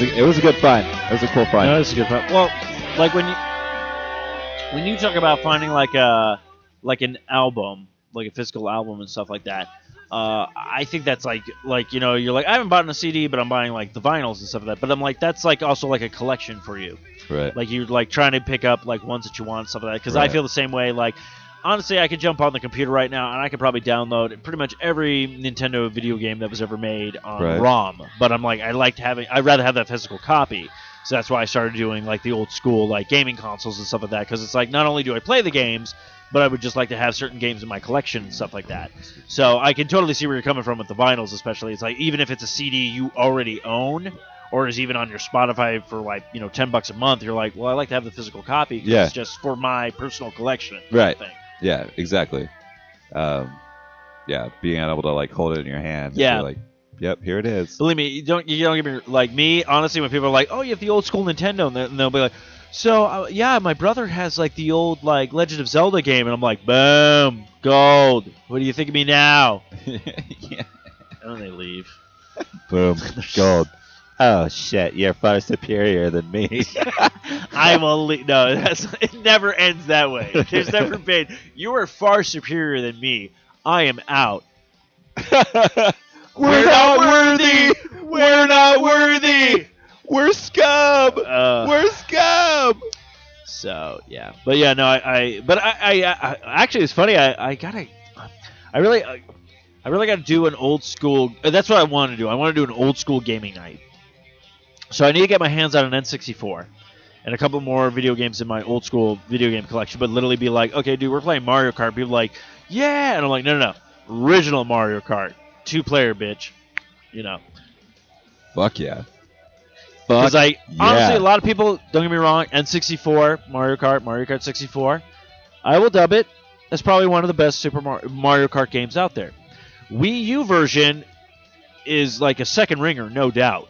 Was a, it was a good find. It was a cool find. No, it was a good find. Well, like when you when you talk about finding like a like an album, like a physical album and stuff like that, uh, I think that's like like you know you're like I haven't bought a CD, but I'm buying like the vinyls and stuff like that. But I'm like that's like also like a collection for you. Right. Like you're like trying to pick up like ones that you want, and stuff like that. Because I feel the same way. Like honestly, I could jump on the computer right now and I could probably download pretty much every Nintendo video game that was ever made on Right. ROM. But I'm like, I liked having. I'd rather have that physical copy. So that's why I started doing like the old school like gaming consoles and stuff like that. Because it's like not only do I play the games, but I would just like to have certain games in my collection and stuff like that. So I can totally see where you're coming from with the vinyls, especially. It's like even if it's a CD you already own, or is even on your Spotify for like you know ten bucks a month, you're like, well, I like to have the physical copy. 'cause Yeah. it's just for my personal collection. Right. Thing. Yeah, exactly. Um, yeah, being able to like hold it in your hand. and Yeah. be like, yep, here it is. Believe me, you don't you don't get me like me. Honestly, when people are like, "Oh, you have the old school Nintendo," and they'll be like, "So uh, yeah, my brother has like the old like Legend of Zelda game," and I'm like, "Boom, gold. What do you think of me now?" yeah. And then they leave. Boom, gold. Oh shit, you're far superior than me. I'm le- no. That's it. Never ends that way. There's never been. You are far superior than me. I am out. We're not worthy. We're not worthy. We're scum. Uh, We're scum. So yeah, but yeah, no, I, I but I, I, I actually it's funny. I, I gotta, I really, I, I really got to do an old school. That's what I want to do. I want to do an old school gaming night. So I need to get my hands on an N64 and a couple more video games in my old school video game collection. But literally be like, okay, dude, we're playing Mario Kart. People like, yeah, and I'm like, no, no, no, original Mario Kart, two player, bitch. You know, Fuck yeah. because I honestly, a lot of people don't get me wrong. N64, Mario Kart, Mario Kart 64. I will dub it as probably one of the best Super Mario Kart games out there. Wii U version is like a second ringer, no doubt.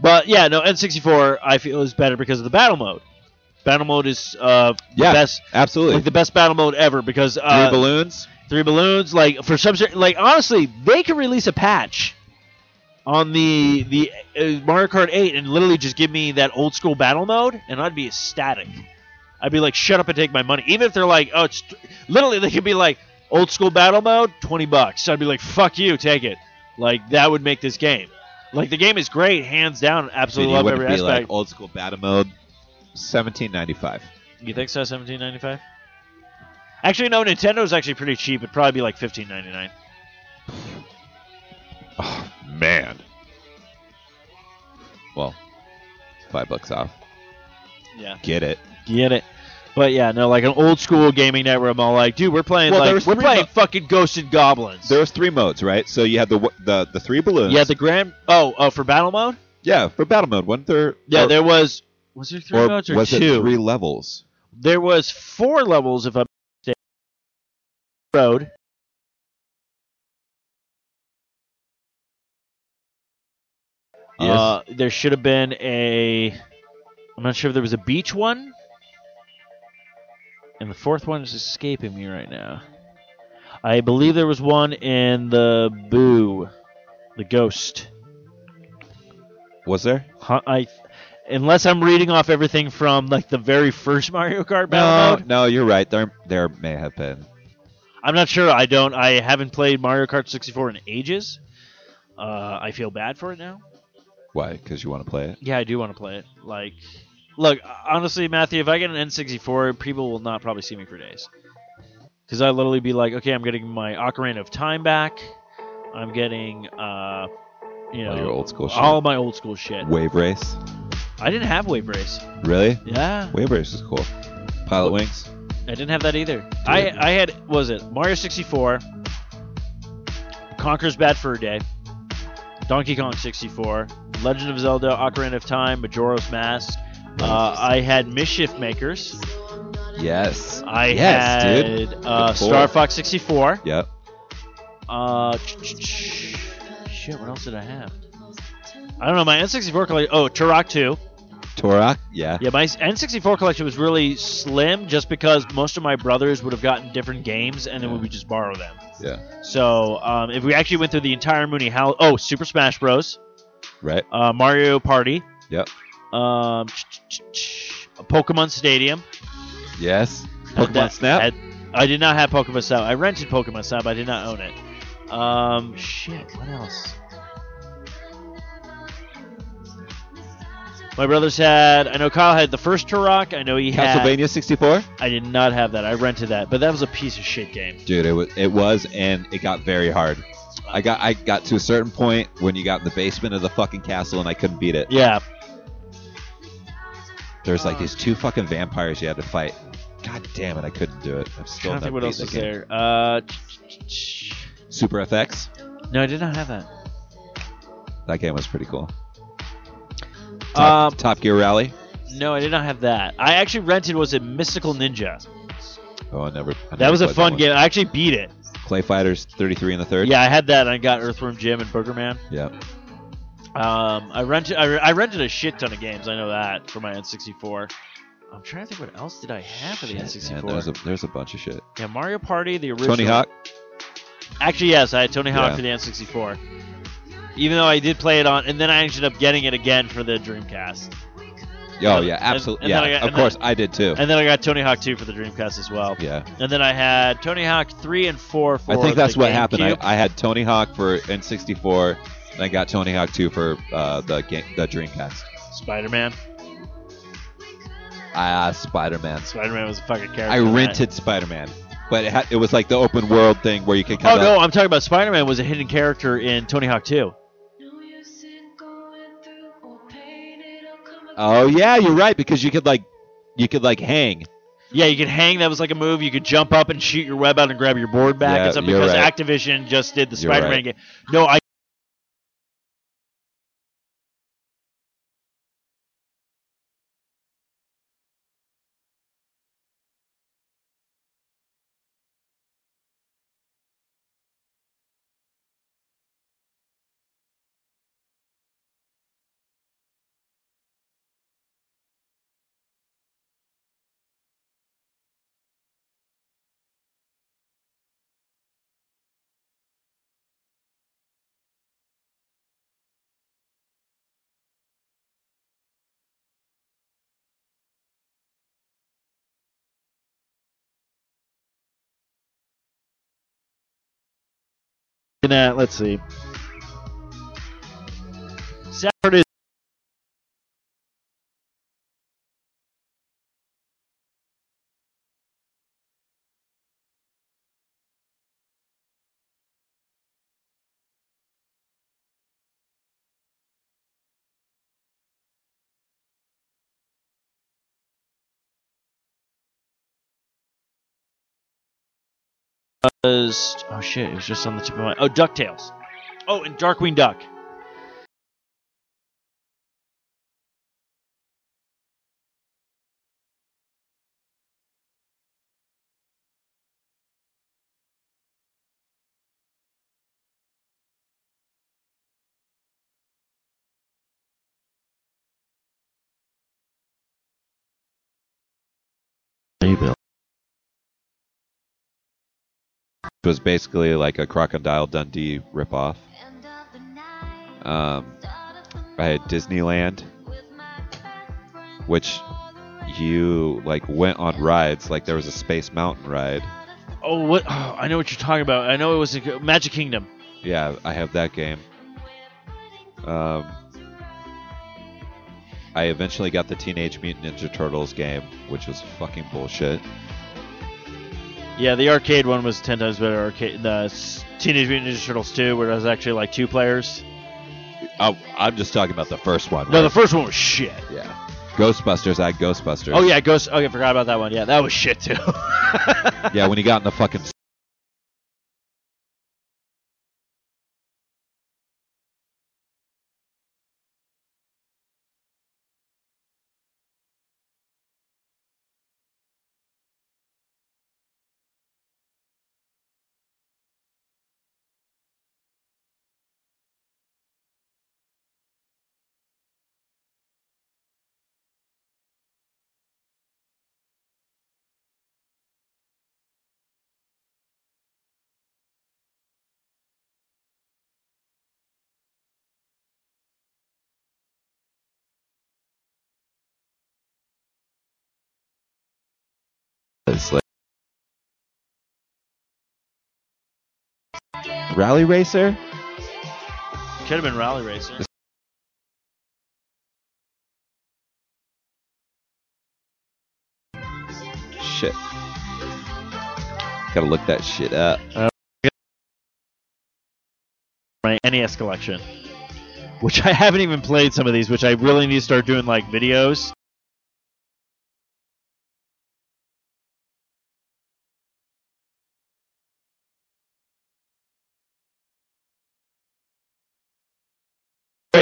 But yeah, no, N64 I feel is better because of the battle mode. Battle mode is uh Yeah, best Absolutely. like the best battle mode ever because Three uh, balloons. three balloons like for some like honestly they could release a patch on the the uh, Mario Kart 8 and literally just give me that old school battle mode, and I'd be ecstatic. I'd be like, shut up and take my money. Even if they're like, oh, it's literally they could be like, old school battle mode, twenty bucks. I'd be like, fuck you, take it. Like that would make this game. Like the game is great, hands down. Absolutely love every be aspect. like old school battle mode. Seventeen ninety five. You think so? Seventeen ninety five. Actually, no. Nintendo's actually pretty cheap. It'd probably be like fifteen ninety nine. Oh man. Well, five bucks off. Yeah. Get it. Get it. But yeah, no, like an old school gaming network. I'm all like, dude, we're playing Well, like there's we're three playing mo- fucking Ghosts 'n Goblins. There was three modes, right? So you had the the the three balloons. yeah, the grand. Oh, oh, for battle mode. yeah for battle mode. Wasn't there? Yeah, there was. Was there three or modes or was two? it three levels? There was four levels if I'm mistaken. Road. Yes. Uh, there should have been a. I'm not sure if there was a beach one. And the fourth one is escaping me right now. I believe there was one in the Boo, the Ghost. was there? Huh, I, unless I'm reading off everything from like the very first Mario Kart battle No, mode. no, you're right. There there may have been. I'm not sure. I don't. I haven't played Mario Kart 64 in ages. Uh, I feel bad for it now. Why? Because you want to play it? Yeah, I do want to play it. Like, look, honestly, Matthew, if I get an N64, people will not probably see me for days. Because I literally be like, okay, I'm getting my Ocarina of Time back. I'm getting, uh, you know, All your old school shit. all my old school shit. Wave race. I didn't have Wave Race. Really? Yeah, Wave race is cool. Pilotwings. I didn't have that either. I I had what was it Mario 64, Conker's Bad Fur Day, Donkey Kong 64, Legend of Zelda, Ocarina of Time, Majora's Mask. Uh, I had Mischief Makers. Yes. I yes, had dude. uh, Star Fox 64. Yep. Uh, shit, what else did I have? I don't know. My N64 collection. Oh, Turok 2. Turok. Yeah. Yeah, my N64 collection was really slim just because most of my brothers would have gotten different games and then we would just borrow them. Yeah. So um, if we actually went through the entire Mooney House, oh, Super Smash Bros, Right. uh, Mario Party, Yep. Um, Pokemon Stadium. Yes. Pokemon that- Snap. had- I did not have Pokemon Snap. I rented Pokemon Snap. I did not own it. Um, shit. What else? My brothers had. I know Kyle had the first Turok. I know he had. Castlevania 64. I did not have that. I rented that, but that was a piece of shit game. Dude, it was it was and it got very hard. I got I got to a certain point when you got in the basement of the fucking castle and I couldn't beat it. Yeah, There's like these two fucking vampires you had to fight. God damn it, I couldn't do it. I'm still don't think what else beat was that game. there. Uh, Super FX. no, I did not have that. That game was pretty cool. Top, Um, Top Gear Rally. no, I did not have that. I actually rented. Was it Mystical Ninja? Oh, I never. I That never was a fun game. I actually beat it. Clay Fighters 33 in the third. Yeah, I had that. I got Earthworm Jim and Boogerman. Yeah. Um, I rented. I, I rented a shit ton of games. I know that for my N64. I'm trying to think what else did I have for the Shit, N64. man, there's a there's a bunch of shit. yeah, Mario Party, the original. Tony Hawk. Actually, yes, I had Tony Hawk Yeah. for the N64. Even though I did play it on, and then I ended up getting it again for the Dreamcast. Oh And- yeah, absolutely. and I yeah, got- of and then- course I did too. And then I got Tony Hawk 2 for the Dreamcast as well. Yeah. And then I had Tony Hawk 3 and 4 for I think that's what happened. I, I had Tony Hawk for N64, and I got Tony Hawk 2 for uh, the game, the Dreamcast. Spider-Man. Ah, Spider Man. Spider-Man was a fucking character. I in that. rented Spider Man, but it, had, it was like the open world thing where you could Oh kind of. no, I'm talking about Spider-Man was a hidden character in Tony Hawk 2. Oh yeah, you're right because you could like, you could like hang. Yeah, you could hang. That was like a move. You could jump up and shoot your web out and grab your board back Yeah, and stuff you're because right. Activision just did the You're Spider-Man right. game. No, I looking at. Let's see. Saturday. Was oh shit, it was just on the tip of my oh Ducktales. Oh, and Darkwing Duck. Was basically like a Crocodile Dundee ripoff. Um, I had Disneyland, which you like went on rides. Like there was a Space Mountain ride. Oh, what? Oh, I know what you're talking about. I know it was a, Magic Kingdom. Yeah, I have that game. Um, I eventually got the Teenage Mutant Ninja Turtles game, which was fucking bullshit. Yeah, the arcade one was ten times better. Arcade, the Teenage Mutant Ninja Turtles 2, where it was actually like two players. Oh, I'm just talking about the first one. No, the first one was shit. yeah. Ghostbusters. I had Ghostbusters. Oh yeah, Ghost. Okay, forgot about that one. Yeah, that was shit too. Yeah, when he got in the fucking Rally Racer. Could have been Rally Racer. Shit. Gotta look that shit up. Uh, my NES collection, which I haven't even played some of these, which I really need to start doing like videos.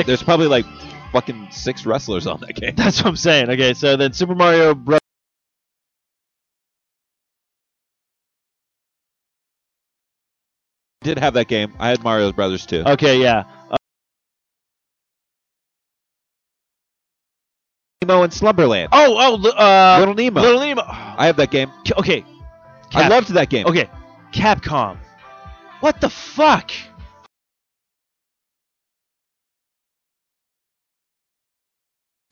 There's probably like fucking six wrestlers on that game. That's what I'm saying. Okay, so then Super Mario Bros. did have that game. I had Mario Brothers too. Okay, yeah. Uh, Nemo and Slumberland. oh, oh, uh, Little Nemo. Little Nemo. I have that game. Okay. I Cap- loved that game. Okay, Capcom. What the fuck?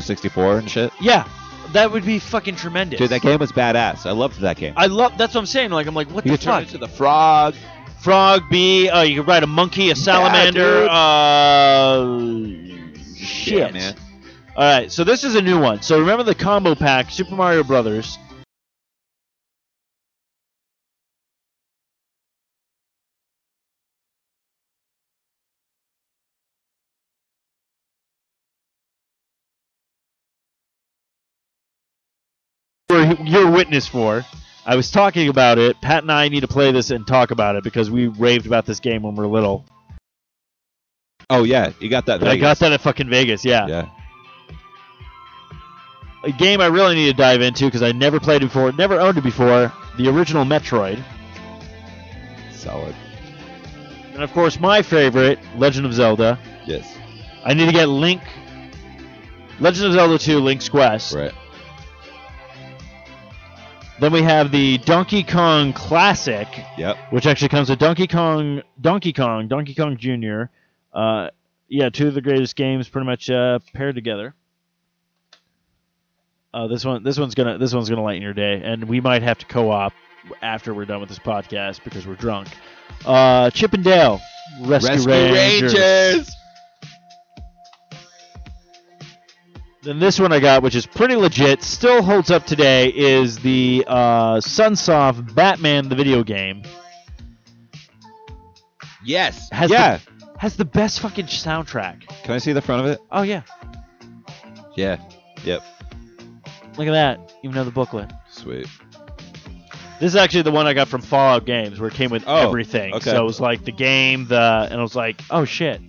64 and shit. Yeah, that would be fucking tremendous. Dude, that game was badass. I loved that game. I love. That's what I'm saying. Like, I'm like, what you the could turn fuck? into the frog. Frog, bee. Uh, you could ride a monkey, a salamander. dude. uh, shit, man. All right, so this is a new one. So remember the combo pack, Super Mario Brothers. You're- You're witness for. I was talking about it. Pat and I need to play this and talk about it because we raved about this game when we were little. Oh yeah, you got that. I got that at fucking Vegas. Yeah. Yeah. a game I really need to dive into because I never played it before, never owned it before. The original Metroid, Solid. and of course my favorite, Legend of Zelda. Yes. I need to get Link, Legend of Zelda 2: Link's Quest. Right. Then we have the Donkey Kong Classic, Yep. which actually comes with Donkey Kong, Donkey Kong, Donkey Kong Jr. Uh, yeah, two of the greatest games pretty much uh, paired together. Uh, this one, this one's gonna, this one's gonna lighten your day, and we might have to co-op after we're done with this podcast because we're drunk. Uh, Chip and Dale, Rescue, Rescue Rangers. Rangers. Then this one I got, which is pretty legit, still holds up today, is the uh, Sunsoft Batman the video game. Yes. Has yeah. Has the best fucking soundtrack. Can I see the front of it? Oh yeah, Yeah. Yep. look at that. Even though the booklet. Sweet. This is actually the one I got from Fallout Games, where it came with Oh, everything. okay. So it was like the game, the, and it was like, oh shit.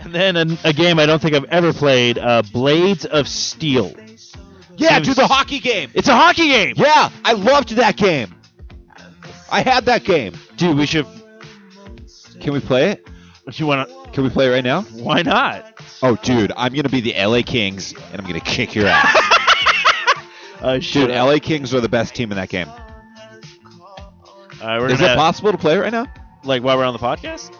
And then a, a game I don't think I've ever played, uh, Blades of Steel. Yeah, do the hockey game. It's a hockey game, Yeah, I loved that game. I had that game. dude. We should. Can we play it? You want to? Can we play it right now? Why not? Oh, dude, I'm gonna be the LA Kings, and I'm gonna kick your ass. Uh, dude. LA Kings are the best team in that game. Uh, we're Is it possible to play it right now? like while we're on the podcast?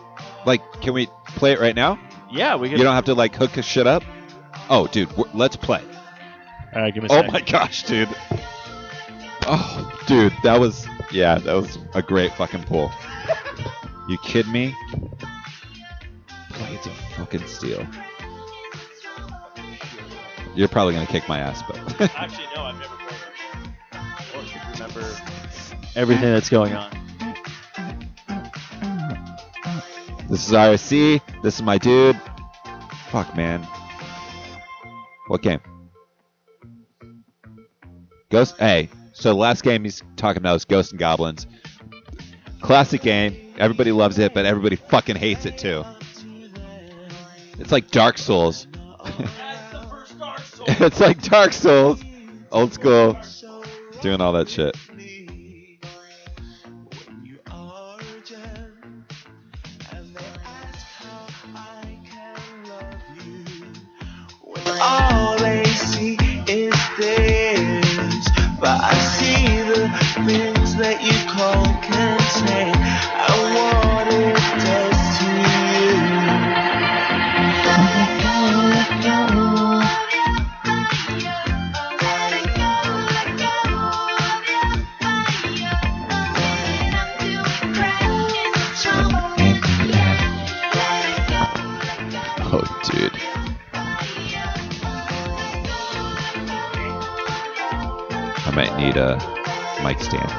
Like, can we play it right now? Yeah, we can. You don't have to like hook a shit up. Oh, dude, w- let's play. All right, give me Oh sec. my gosh, dude. Oh, dude, that was yeah, that was a great fucking pull. You kid me? Blades of fucking steel. You're probably gonna kick my ass, but Actually, no, I've never played it. Or should remember everything that's going on. This is RSC. This is my dude. Fuck, man. What game? Ghost. Hey, so the last game he's talking about is Ghosts 'n Goblins. Classic game. Everybody loves it, but everybody fucking hates it too. It's like Dark Souls. it's like Dark Souls, old school, doing all that shit. All they see is this, but I see the things that you can't contain need a mic stand.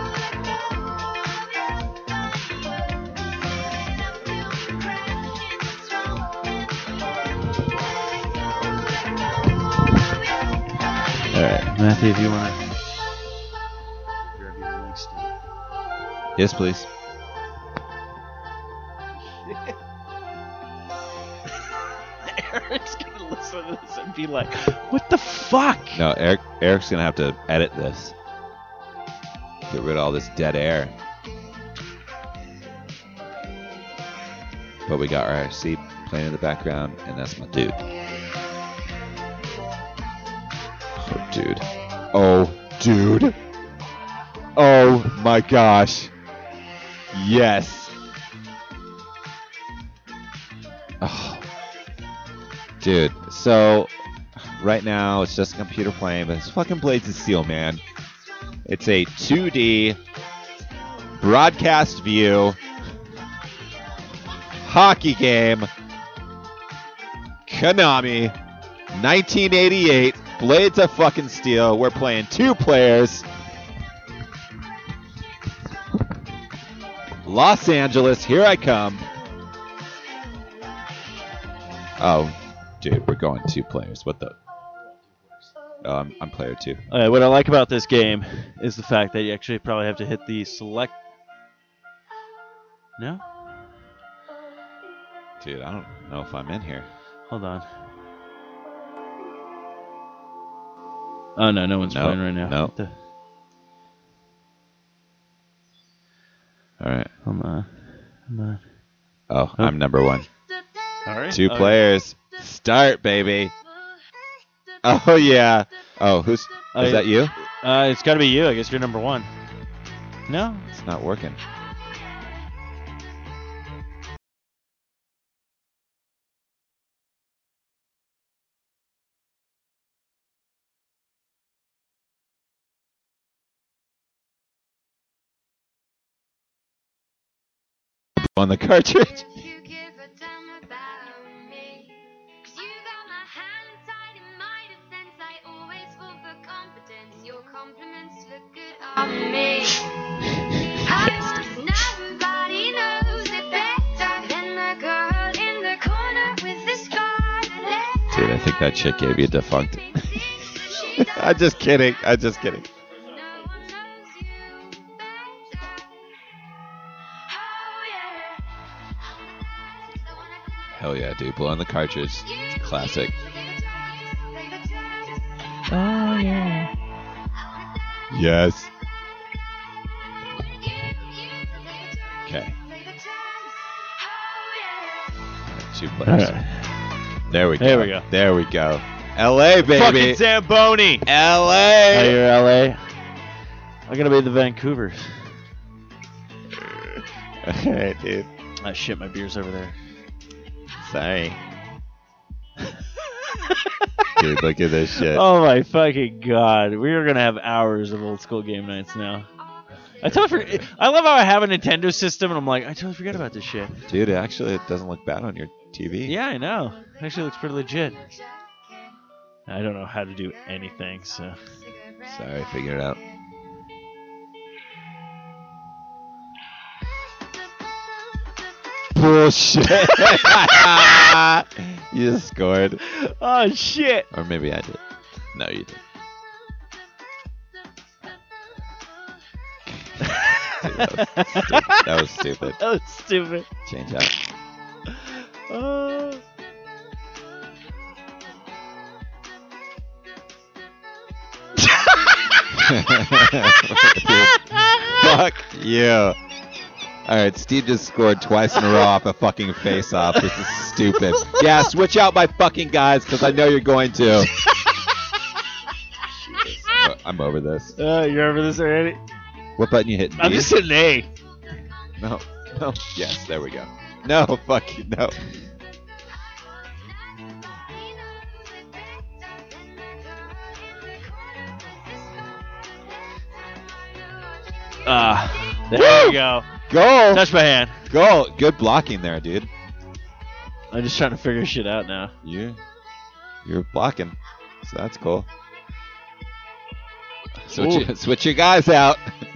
All right. Matthew, if you want to. Yes, please. Eric's gonna listen to this and be like, "What the fuck?" No, Eric. Eric's gonna have to edit this. Get rid of all this dead air. But we got RC playing in the background, and that's my dude. Oh, dude. Oh, dude. Oh my gosh. Yes. Oh. Dude, so right now it's just a computer playing, but it's fucking Blades of Steel, man. It's a 2D broadcast view hockey game. Konami, 1988, Blades of fucking Steel. We're playing two players. Los Angeles, here I come. Oh, dude, we're going two players. What the? Oh, I'm, I'm player two. What I like about this game is the fact that you actually probably have to hit the select. No, Dude, I don't know if I'm in here. hold on. Oh no, no one's No, playing right now. no. The- All right. Hold on. Hold on. Oh, I'm number one. All right. Two Okay. players. Start, baby. Oh yeah. Oh, who's Oh, is that you? Uh, it's got to be you. I guess you're number one. No. It's not working. on the cartridge. Dude, I think that chick gave you a defunct. I'm just kidding. I'm just kidding. No one knows you better. Oh yeah. Hell yeah, dude. Blow on the cartridge. It's Classic. Oh yeah. Yes. Two players. There we go. There we go. There we go. L.A. baby. Fucking Zamboni. Hey, L.A. you're LA. I'm gonna be the Vancouvers. Alright, dude. I shit, my beer's over there. Sorry. dude, look at this shit. Oh my fucking god, we are gonna have hours of old school game nights now. I totally forget. I love how I have a Nintendo system, and I'm like, I totally forget about this shit. Dude, actually, it doesn't look bad on your TV. Yeah, I know. Actually, looks pretty legit. I don't know how to do anything, so Sorry, figure it out. Bullshit. you just scored. oh shit. Or maybe I did. No, you did. That, was stupid. that was stupid. That was stupid. Change out. Uh, Fuck you. Alright, Steve just scored twice in a row off a fucking face off. This is stupid. Yeah, switch out my fucking guys because I know you're going to. I'm over this. uh, you remember this already? What button you hitting? I'm B? just hitting A. No. No. Yes, there we go. No, fuck you. No. Ah, there Woo! we go. Goal. Touch my hand. Goal. Good blocking there, dude. I'm just trying to figure shit out now. You, you're blocking, so that's cool. Switch, Ooh. switch your guys out.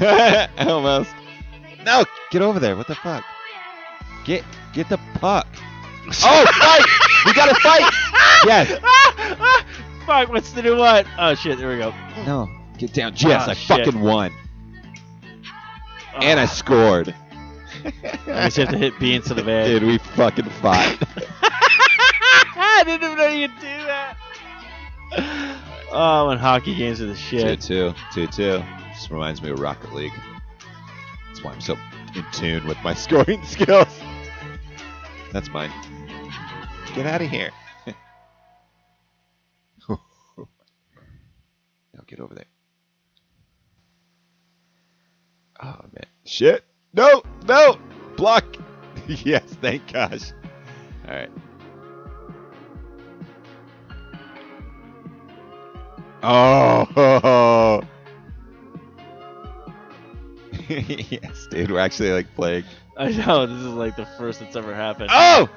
Almost. No, get over there. What the fuck? Get get the puck. Oh, fight! we gotta fight. Yes. Fuck, what's the new one? Oh shit, there we go. No, get down. Yes, Ah, I shit. fucking won, and I Ah, scored. I just have to hit B instead of A. Dude, we fucking fought. I didn't even know you could do that. Oh, when hockey games are the shit. Two shit. two, two two. Just reminds me of Rocket League. That's why I'm so in tune with my scoring skills. That's mine. Get out of here. now get over there. Oh man. Shit. No, no. Block. yes, thank gosh. Alright. Oh. yes, dude. We're actually like playing. I know this is like the first that's ever happened. Oh!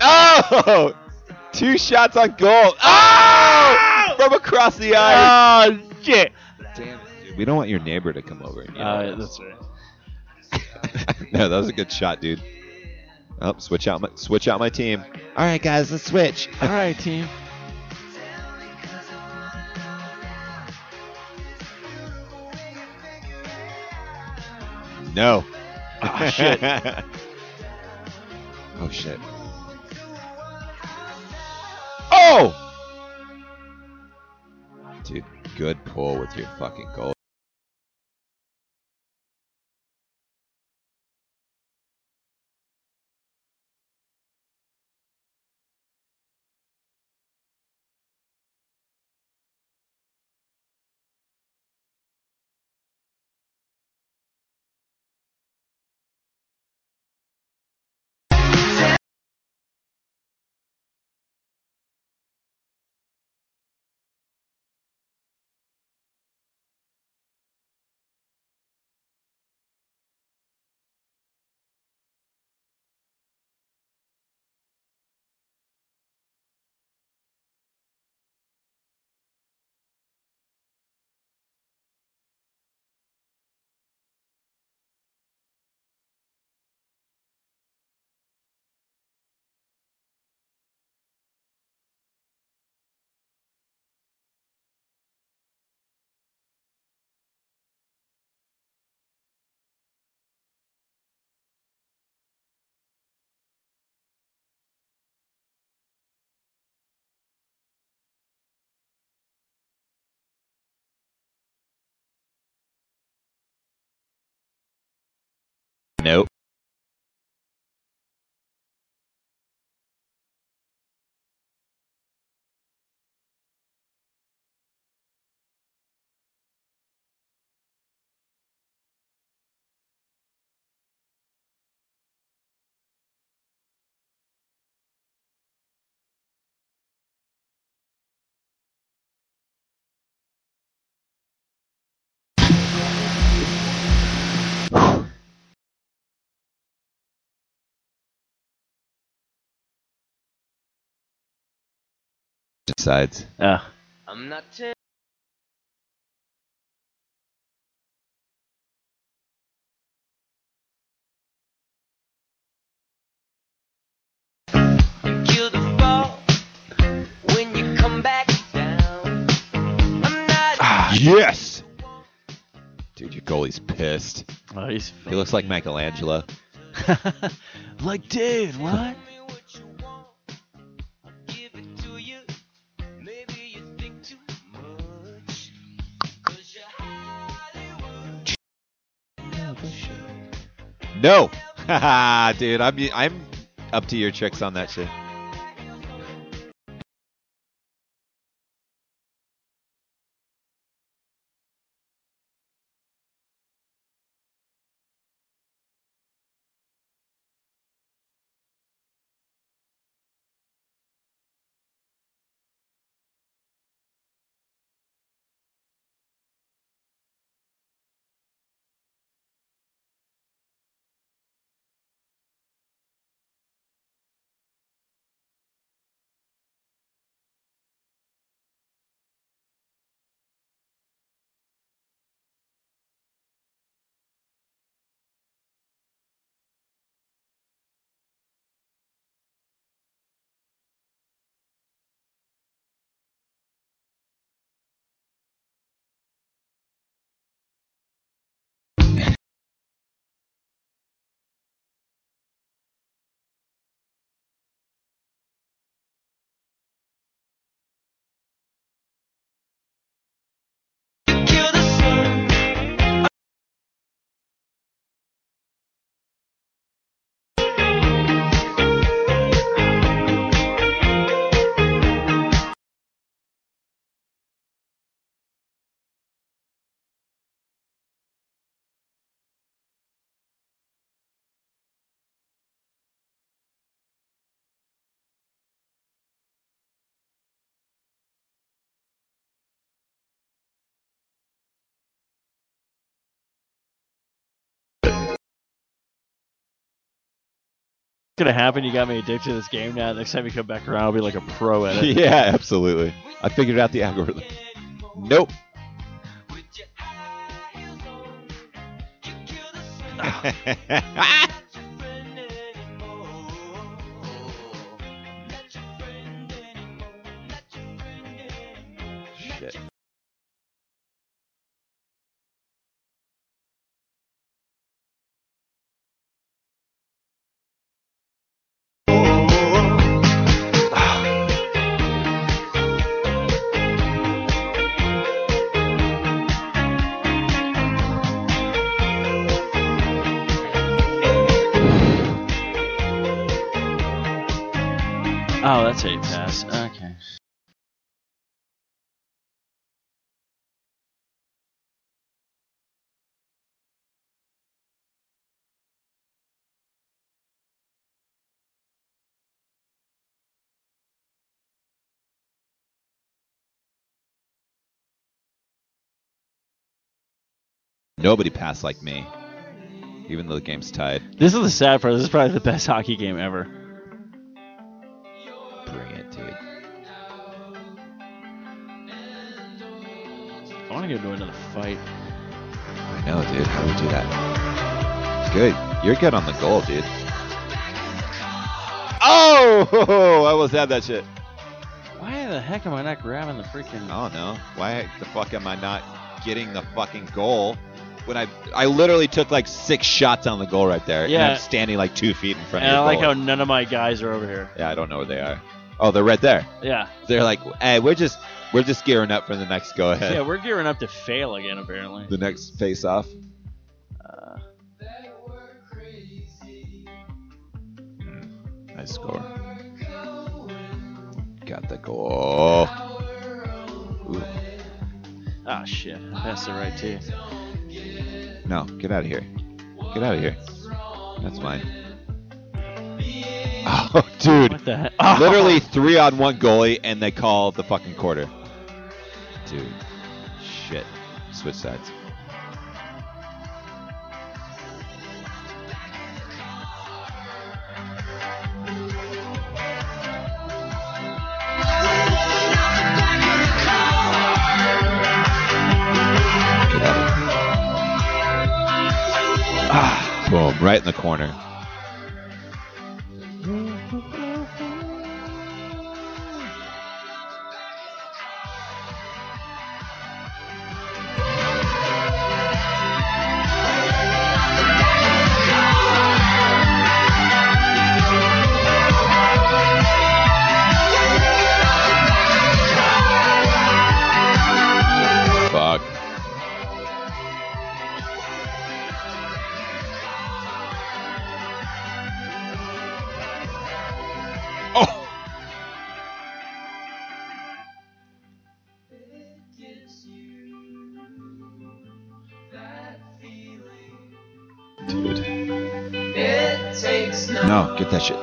Oh! Two shots on goal. Oh! From across the ice. Oh shit! Damn, dude. We don't want your neighbor to come over. And yell Uh, that's right. no, that was a good shot, dude. Oh, switch out my switch out my team. All right, guys, let's switch. All right, team. No. Oh, shit. oh shit. Oh! Dude, good pull with your fucking goal. Sides. Uh, I'm not tell- Kill the fall when you come back down. I'm not Yes. Dude, your goalie's pissed. oh, he's He looks like Michelangelo. like, dude, what? No. Dude, I'm I'm up to your tricks on that shit. Gonna happen? You got me addicted to this game now. Next time you come back around, I'll be like a pro at it. yeah, absolutely. I figured out the algorithm. Nope. Ah. Pass. Okay. Nobody passed like me. Even though the game's tied. This is the sad part. This is probably the best hockey game ever. Bring it, dude. I want to get into another fight. I know, dude. How do we do that? Good. You're good on the goal, dude. Oh! I almost had that shit. Why the heck am I not grabbing the freaking? I don't know. Why the fuck am I not getting the fucking goal? When I I literally took like six shots on the goal right there. And Yeah. I'm standing like two feet in front and of I your like how none of my guys are over here. Yeah, I don't know where they are. Oh, they're right there. Yeah. They're like, hey, we're just we're just gearing up for the next go ahead. Yeah, we're gearing up to fail again, apparently. the next face off. Uh, Nice score. Got the goal. Ooh. ah, shit. I passed it right to you. No, get out of here. Get out of here. That's mine. Oh, dude. What the heck? Oh. Literally three on one goalie, and they call the fucking quarter. Dude. Shit. Switch sides. Ah, boom, right in the corner.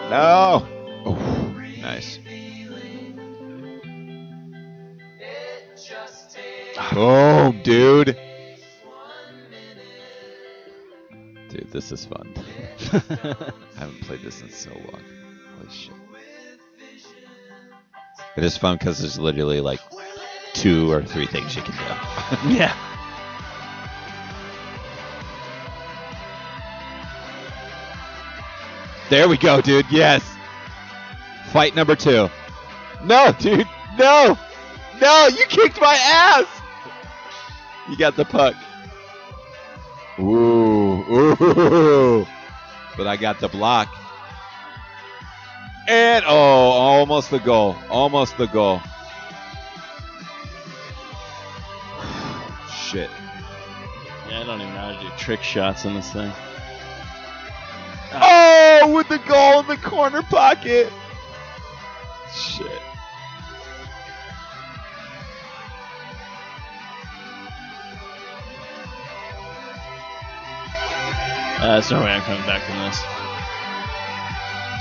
No. Oh, nice. Oh, dude. Dude, this is fun. I haven't played this in so long. Holy shit. It is fun because there's literally like two or three things you can do. yeah. there we go, dude. Yes. Fight number two. No, dude. No. No, you kicked my ass. You got the puck. Ooh, ooh. But I got the block. And oh, almost the goal. Almost the goal. Shit. Yeah, I don't even know how to do trick shots in this thing. Oh, with the goal in the corner pocket. Shit. Uh, there's no way I'm coming back from this.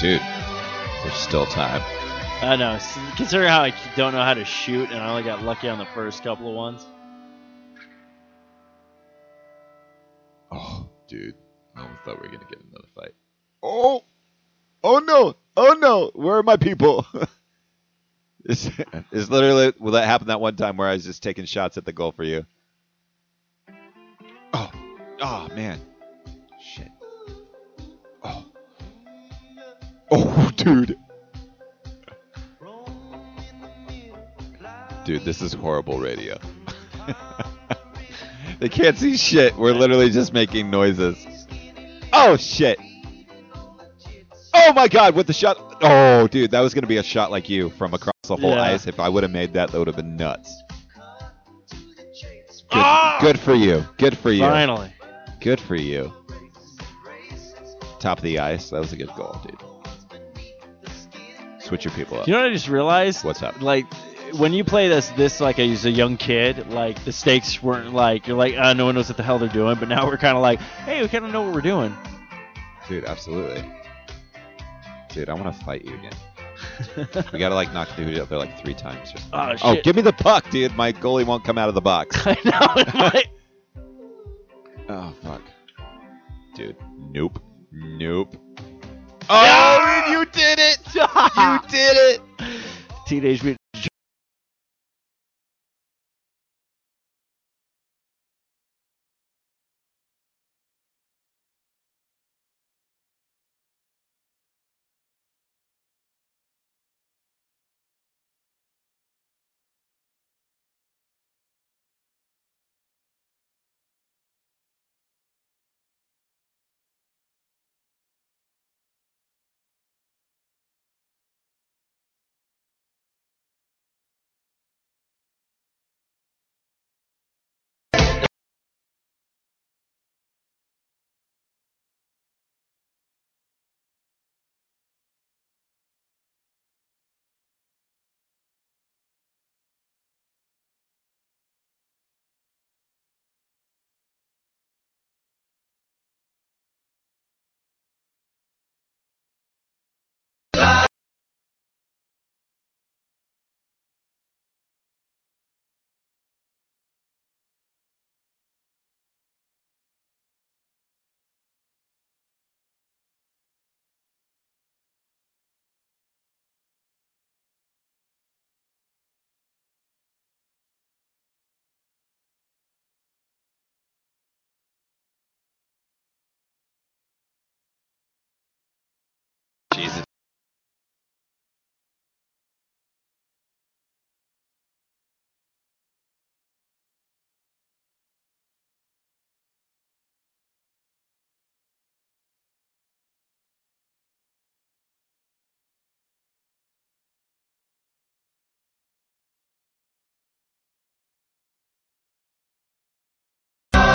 Dude, there's still time. I know. s- Considering how I don't know how to shoot, and I only got lucky on the first couple of ones. Oh, dude. I almost thought we were going to get another fight. Oh! Oh no! Oh no! Where are my people? it's, it's literally, well, that happened that one time where I was just taking shots at the goal for you. Oh. Oh, man. Shit. Oh. Oh, dude. Dude, this is horrible radio. they can't see shit. We're literally just making noises. Oh shit. Oh my god, with the shot. Oh, dude, that was going to be a shot like you from across the whole Yeah. ice. If I would have made that, that would have been nuts. Good, Ah! good for you. Good for you. Finally. Good for you. Top of the ice. That was a good goal, dude. Switch your people up. You know what I just realized? What's up? Like, when you play this, this like as a young kid, like the stakes weren't like you're like, uh, no one knows what the hell they're doing. But now we're kind of like, hey, we kind of know what we're doing. Dude, absolutely. Dude, I want to fight you again. we gotta like knock the dude out there like three times. Or oh, oh shit! oh, give me the puck, dude. My goalie won't come out of the box. I know. might- Oh fuck. Dude. Nope. Nope. Oh, you did it! You did it! Teenage Mutant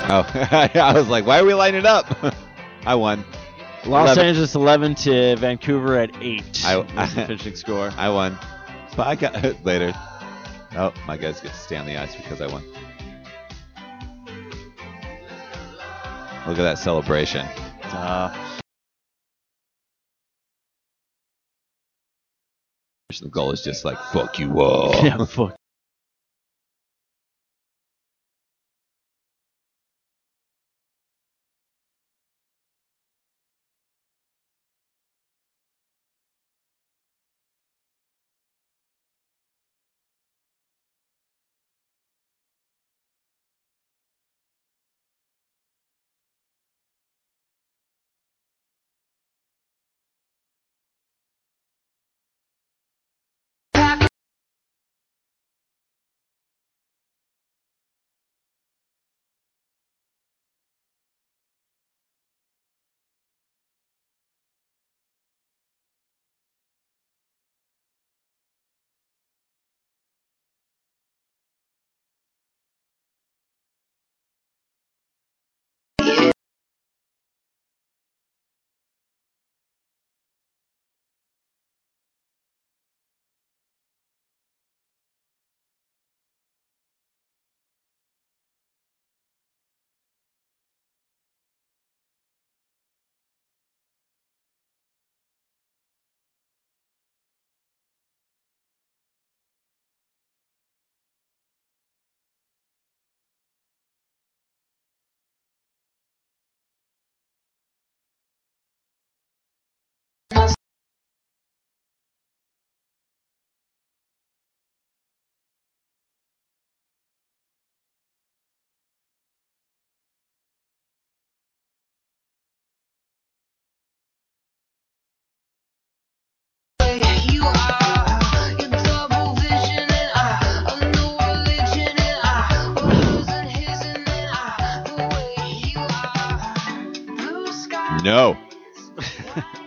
Oh, I was like, why are we lining it up? I won. Los 11. Angeles 11 to Vancouver at 8. I- the finishing score. I won. But I got later. Oh, my guys get to stay on the ice because I won. Look at that celebration. Uh, The goal is just like fuck you all. yeah, fuck. No. white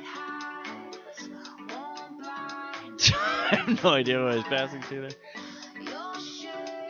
heights, won't blind I have no idea what I was passing to there. your shades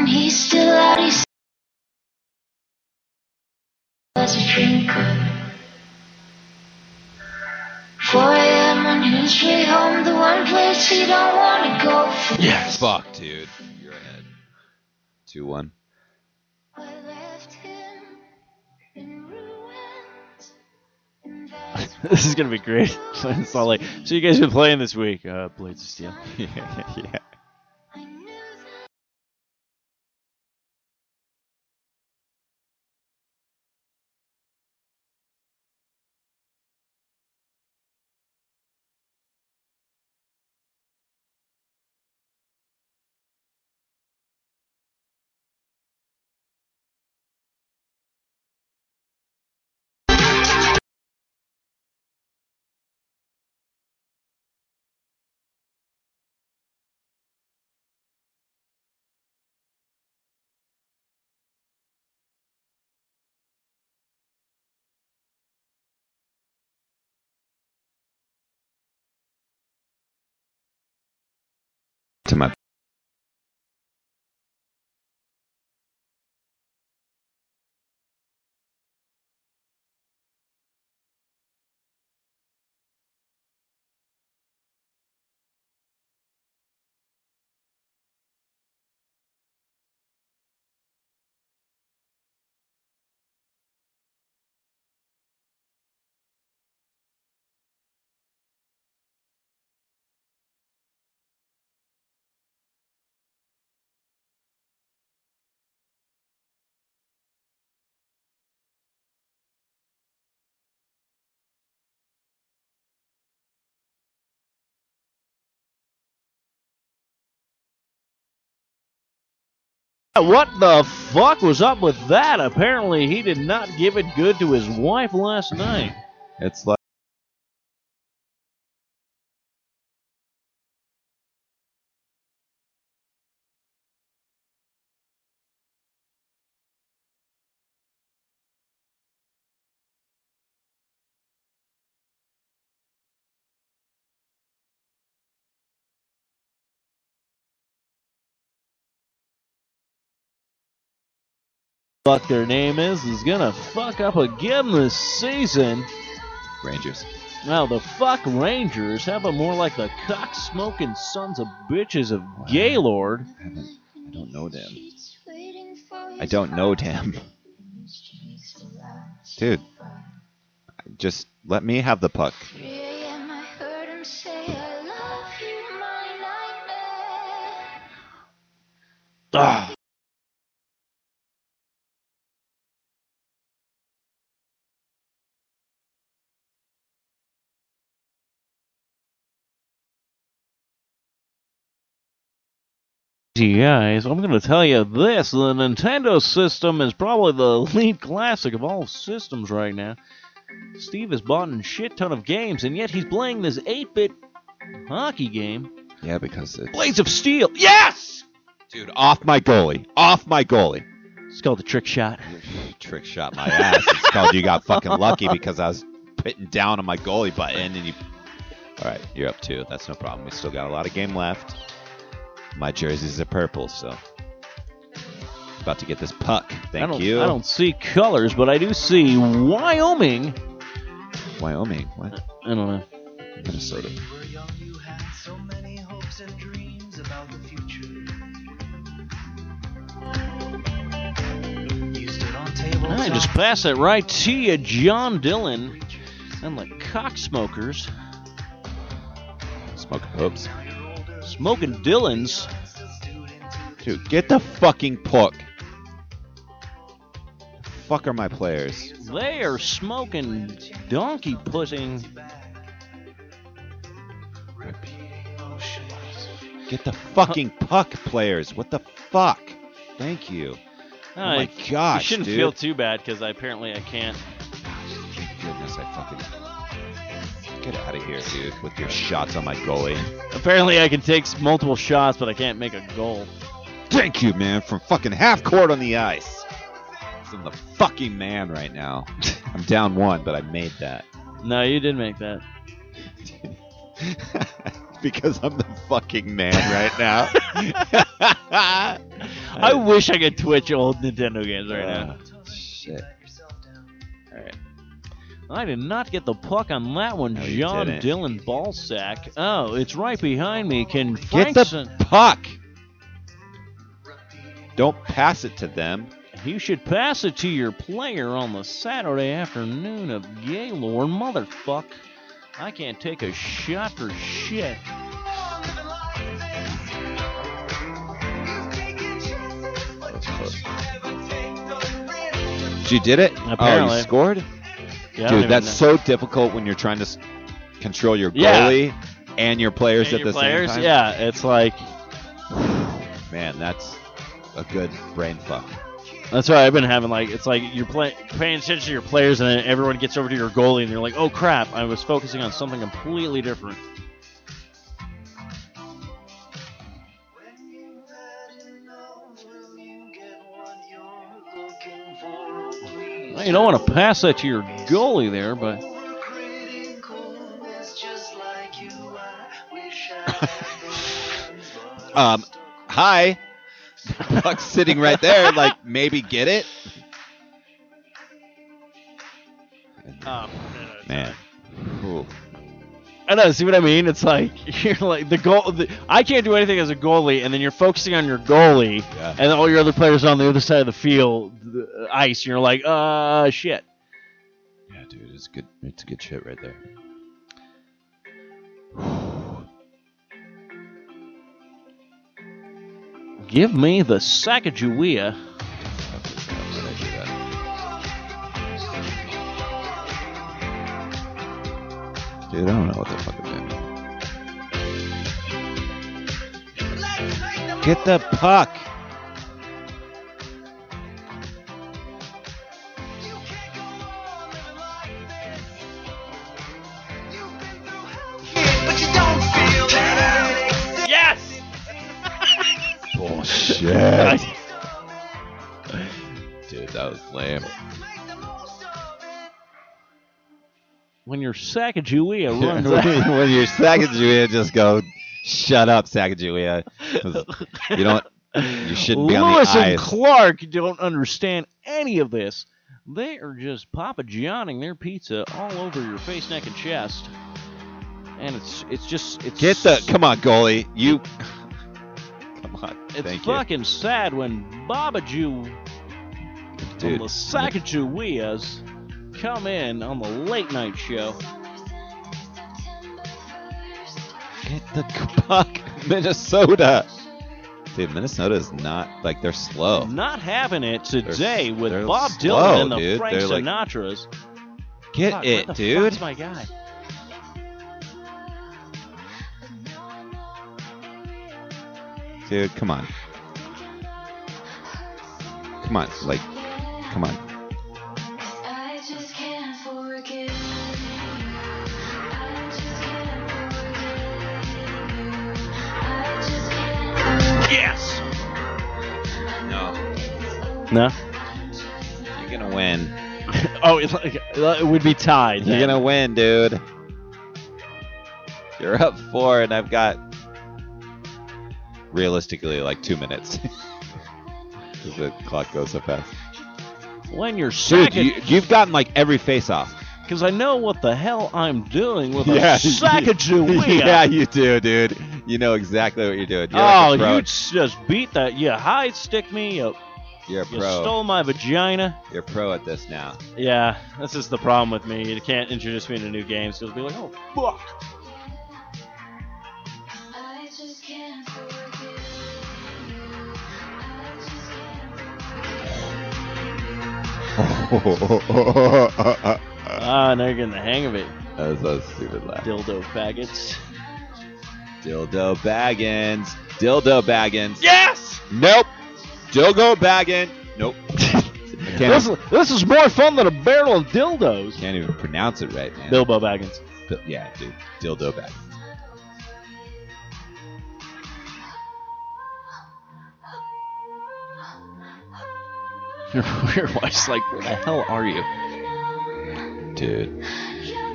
and he's still out. He's as a drinker. Four a.m. and he's way home. The one place he don't want to go. For Yes. Fuck, dude. You're ahead. 2 1. I left him in ruins. And that's this is gonna be great. in Salt Lake. So you guys been playing this week? Uh, Blades of Steel. yeah, yeah. What the fuck was up with that? Apparently, he did not give it good to his wife last night. It's like Fuck their name is is gonna fuck up again this season. Rangers. Now the fuck Rangers, have about more like the cock smoking sons of bitches of Gaylord? I. I don't know them. I don't know them. Dude, just let me have the puck. Ah. Guys, I'm going to tell you this: the Nintendo system is probably the lead classic of all systems right now. Steve has bought a shit ton of games, and yet he's playing this 8-bit hockey game. Yeah, because it's Blades of Steel. Yes, dude off my goalie, off my goalie. it's called the trick shot. Trick shot my ass. It's called you got fucking lucky because I was pitting down on my goalie button and you. All right, you're up two. That's no problem. We still got a lot of game left. My jerseys are purple, so about to get this puck. Thank I don't, you. I don't see colors, but I do see Wyoming. Wyoming. What? I don't know. Minnesota. When you were young, you had so many hopes and dreams about the future. You stood on tables. I just pass it right to you, John Dillon. And the cocksmokers. Smoking hoops. Smoking Dillons. Dude, get the fucking puck. The fuck are my players? They are smoking donkey pussing. Get the fucking puck, players. What the fuck? Thank you. Oh my gosh, You shouldn't dude. feel too bad because I apparently I can't. Thank goodness I fucking get out of here, dude, with your shots on my goalie. Apparently I can take multiple shots, but I can't make a goal. Thank you, man, from fucking half court on the ice. I'm the fucking man right now. I'm down one, but I made that No, you didn't make that. because I'm the fucking man right now. I wish I could Twitch old Nintendo games right now. Uh, shit. I did not get the puck on that one, No, John didn't. Dillon Ballsack. Oh, it's right behind me. Can Get the puck. Don't pass it to them. You should pass it to your player on the Saturday afternoon of Gaylord, motherfuck. I can't take a shot for shit. She did it? Oh, Apparently. you scored? Yeah, Dude, that's know. so difficult when you're trying to s- control your Yeah. goalie and your players And at your the players, same time. yeah, it's like Man, that's a good brain fuck. that's why I've been having like it's like you're play, paying attention to your players and then everyone gets over to your goalie and you're like, oh crap, I was focusing on something completely different. You don't want to pass that to your goalie there, but Um, hi. Puck's sitting right there. Like maybe get it. Um, Man. Ooh. I know. See what I mean? It's like you're like the goal. The, I can't do anything as a goalie, and then you're focusing on your goalie, Yeah. and all your other players on the other side of the field, the ice. And you're like, uh, shit. Dude, it's good. It's good shit right there. Give me the Sacagawea. How did I? Dude, I don't know what the fuck I'm doing. Get the puck. Lame. when you're Sacagawea, run when you're Sacagawea, just go, shut up, Sacagawea. 'Cause You don't. You shouldn't be on Lewis the and ice. Clark don't understand any of this. They are just Papa Johnning their pizza all over your face, neck, and chest. And it's it's just it's Get the. Come on, goalie. You. Come on. it's Thank you. fucking sad when Baba Jew Dude. from the Sacagaweas come in on the late night show. Get the puck, Minnesota. Dude, Minnesota is not like they're slow. Not having it today with they're Bob slow, Dylan and the dude. Frank They're like- Sinatras. Get Fuck, where it, dude. my guy? Dude, come on. Come on, like, come on. I just can't forget you. I just can't forget you. I just can't Yes. No, No. you're gonna win. Oh, it's like, it would be tied. You're then. gonna win, dude. You're up four, and I've got realistically like two minutes. 'Cause the clock goes so fast. When you're Dude, second, you, you've gotten like every face off. because I know what the hell I'm doing with Yeah, a Sacagawea. yeah, you do, dude. You know exactly what you're doing. You're oh, like you just beat that. You high stick me. You, You're a you pro. stole my vagina. You're a pro at this now. Yeah, this is the problem with me. You can't introduce me to new games. You'll be like, oh fuck. Ah, now you're getting the hang of it. That was a stupid laugh. Dildo faggots. Dildo Baggins. Dildo Baggins. Yes. Nope. Dildo Baggin. Nope. This, can't, this is more fun than a barrel of dildos. can't even pronounce it right, man. Bilbo Baggins. Bil- yeah, dude. Dildo Baggins. Your, your wife's like, where the hell are you? Dude.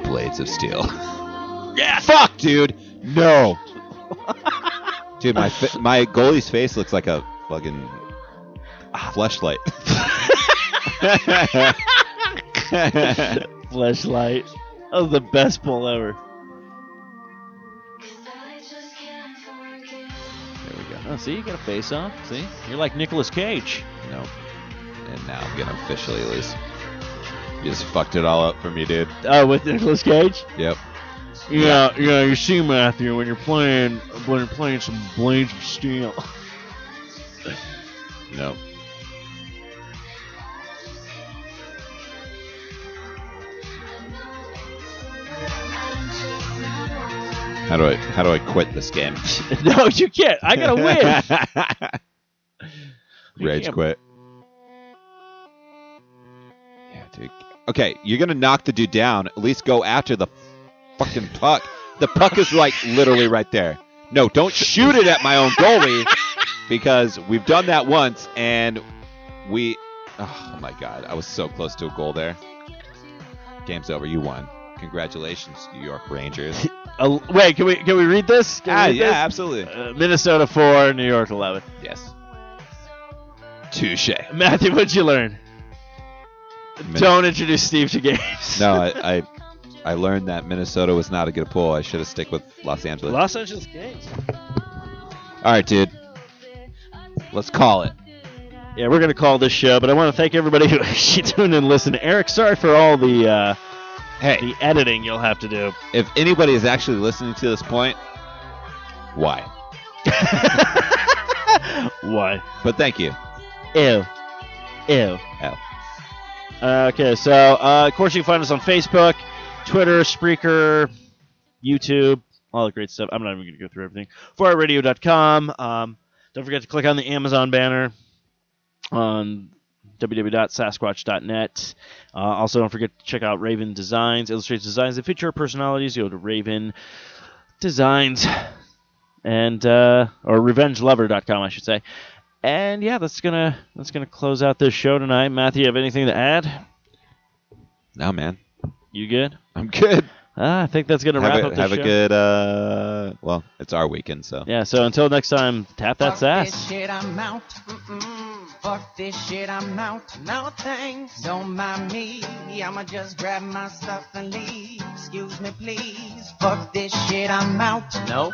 Blades of Steel. Yeah. Fuck, dude. No. dude, my fa- my goalie's face looks like a fucking fleshlight. Fleshlight. That was the best pull ever. I just can't forget there we go. Oh, see, you got a face off. See, you're like Nicolas Cage. No. And now I'm gonna officially lose. You just fucked it all up for me, dude. Oh, with Nicolas Cage. Yep. Yeah, yeah. You see, Matthew, when you're playing, when you're playing some Blades of Steel. No. How do I how do I quit this game? no, you can't. I gotta win. Rage quit. Okay, you're gonna knock the dude down. At least go after the fucking puck. The puck is like literally right there. No, don't shoot it at my own goalie because we've done that once and we. Oh my god, I was so close to a goal there. Game's over. You won. Congratulations, New York Rangers. Uh, wait, can we can we read this? Can Ah, read yeah, this? absolutely. Uh, Minnesota four, New York eleven. Yes. Touche. Matthew, what'd you learn? Min- Don't introduce Steve to games. No, I, I I learned that Minnesota was not a good pool. I should have stick with Los Angeles. Los Angeles games. All right, dude. Let's call it. Yeah, we're gonna call this show, but I want to thank everybody who actually tuned in and listened. Eric, sorry for all the uh, Hey, the editing you'll have to do. if anybody is actually listening to this point, why? Why? But thank you. Ew. Ew. Oh. Okay, so uh, of course you can find us on Facebook, Twitter, Spreaker, YouTube, all the great stuff. I'm not even going to go through everything. 4radio.com. Um, don't forget to click on the Amazon banner on www.sasquatch.net. Uh, also, don't forget to check out Raven Designs, illustrates designs that feature personalities. You go to Raven Designs and uh, or RevengeLover.com, I should say. And yeah, that's gonna that's gonna close out this show tonight. Matthew, you have anything to add? No, man. You good? I'm good. Ah, I think that's gonna wrap Have, up a, the have show. a good. Uh, well, it's our weekend, so. Yeah. So until next time, tap that Fuck this sass. shit, I'm out. Mm-mm. Fuck this shit, I'm out. No thanks, don't mind me. I'ma just grab my stuff and leave. Excuse me, please. Fuck this shit, I'm out. No.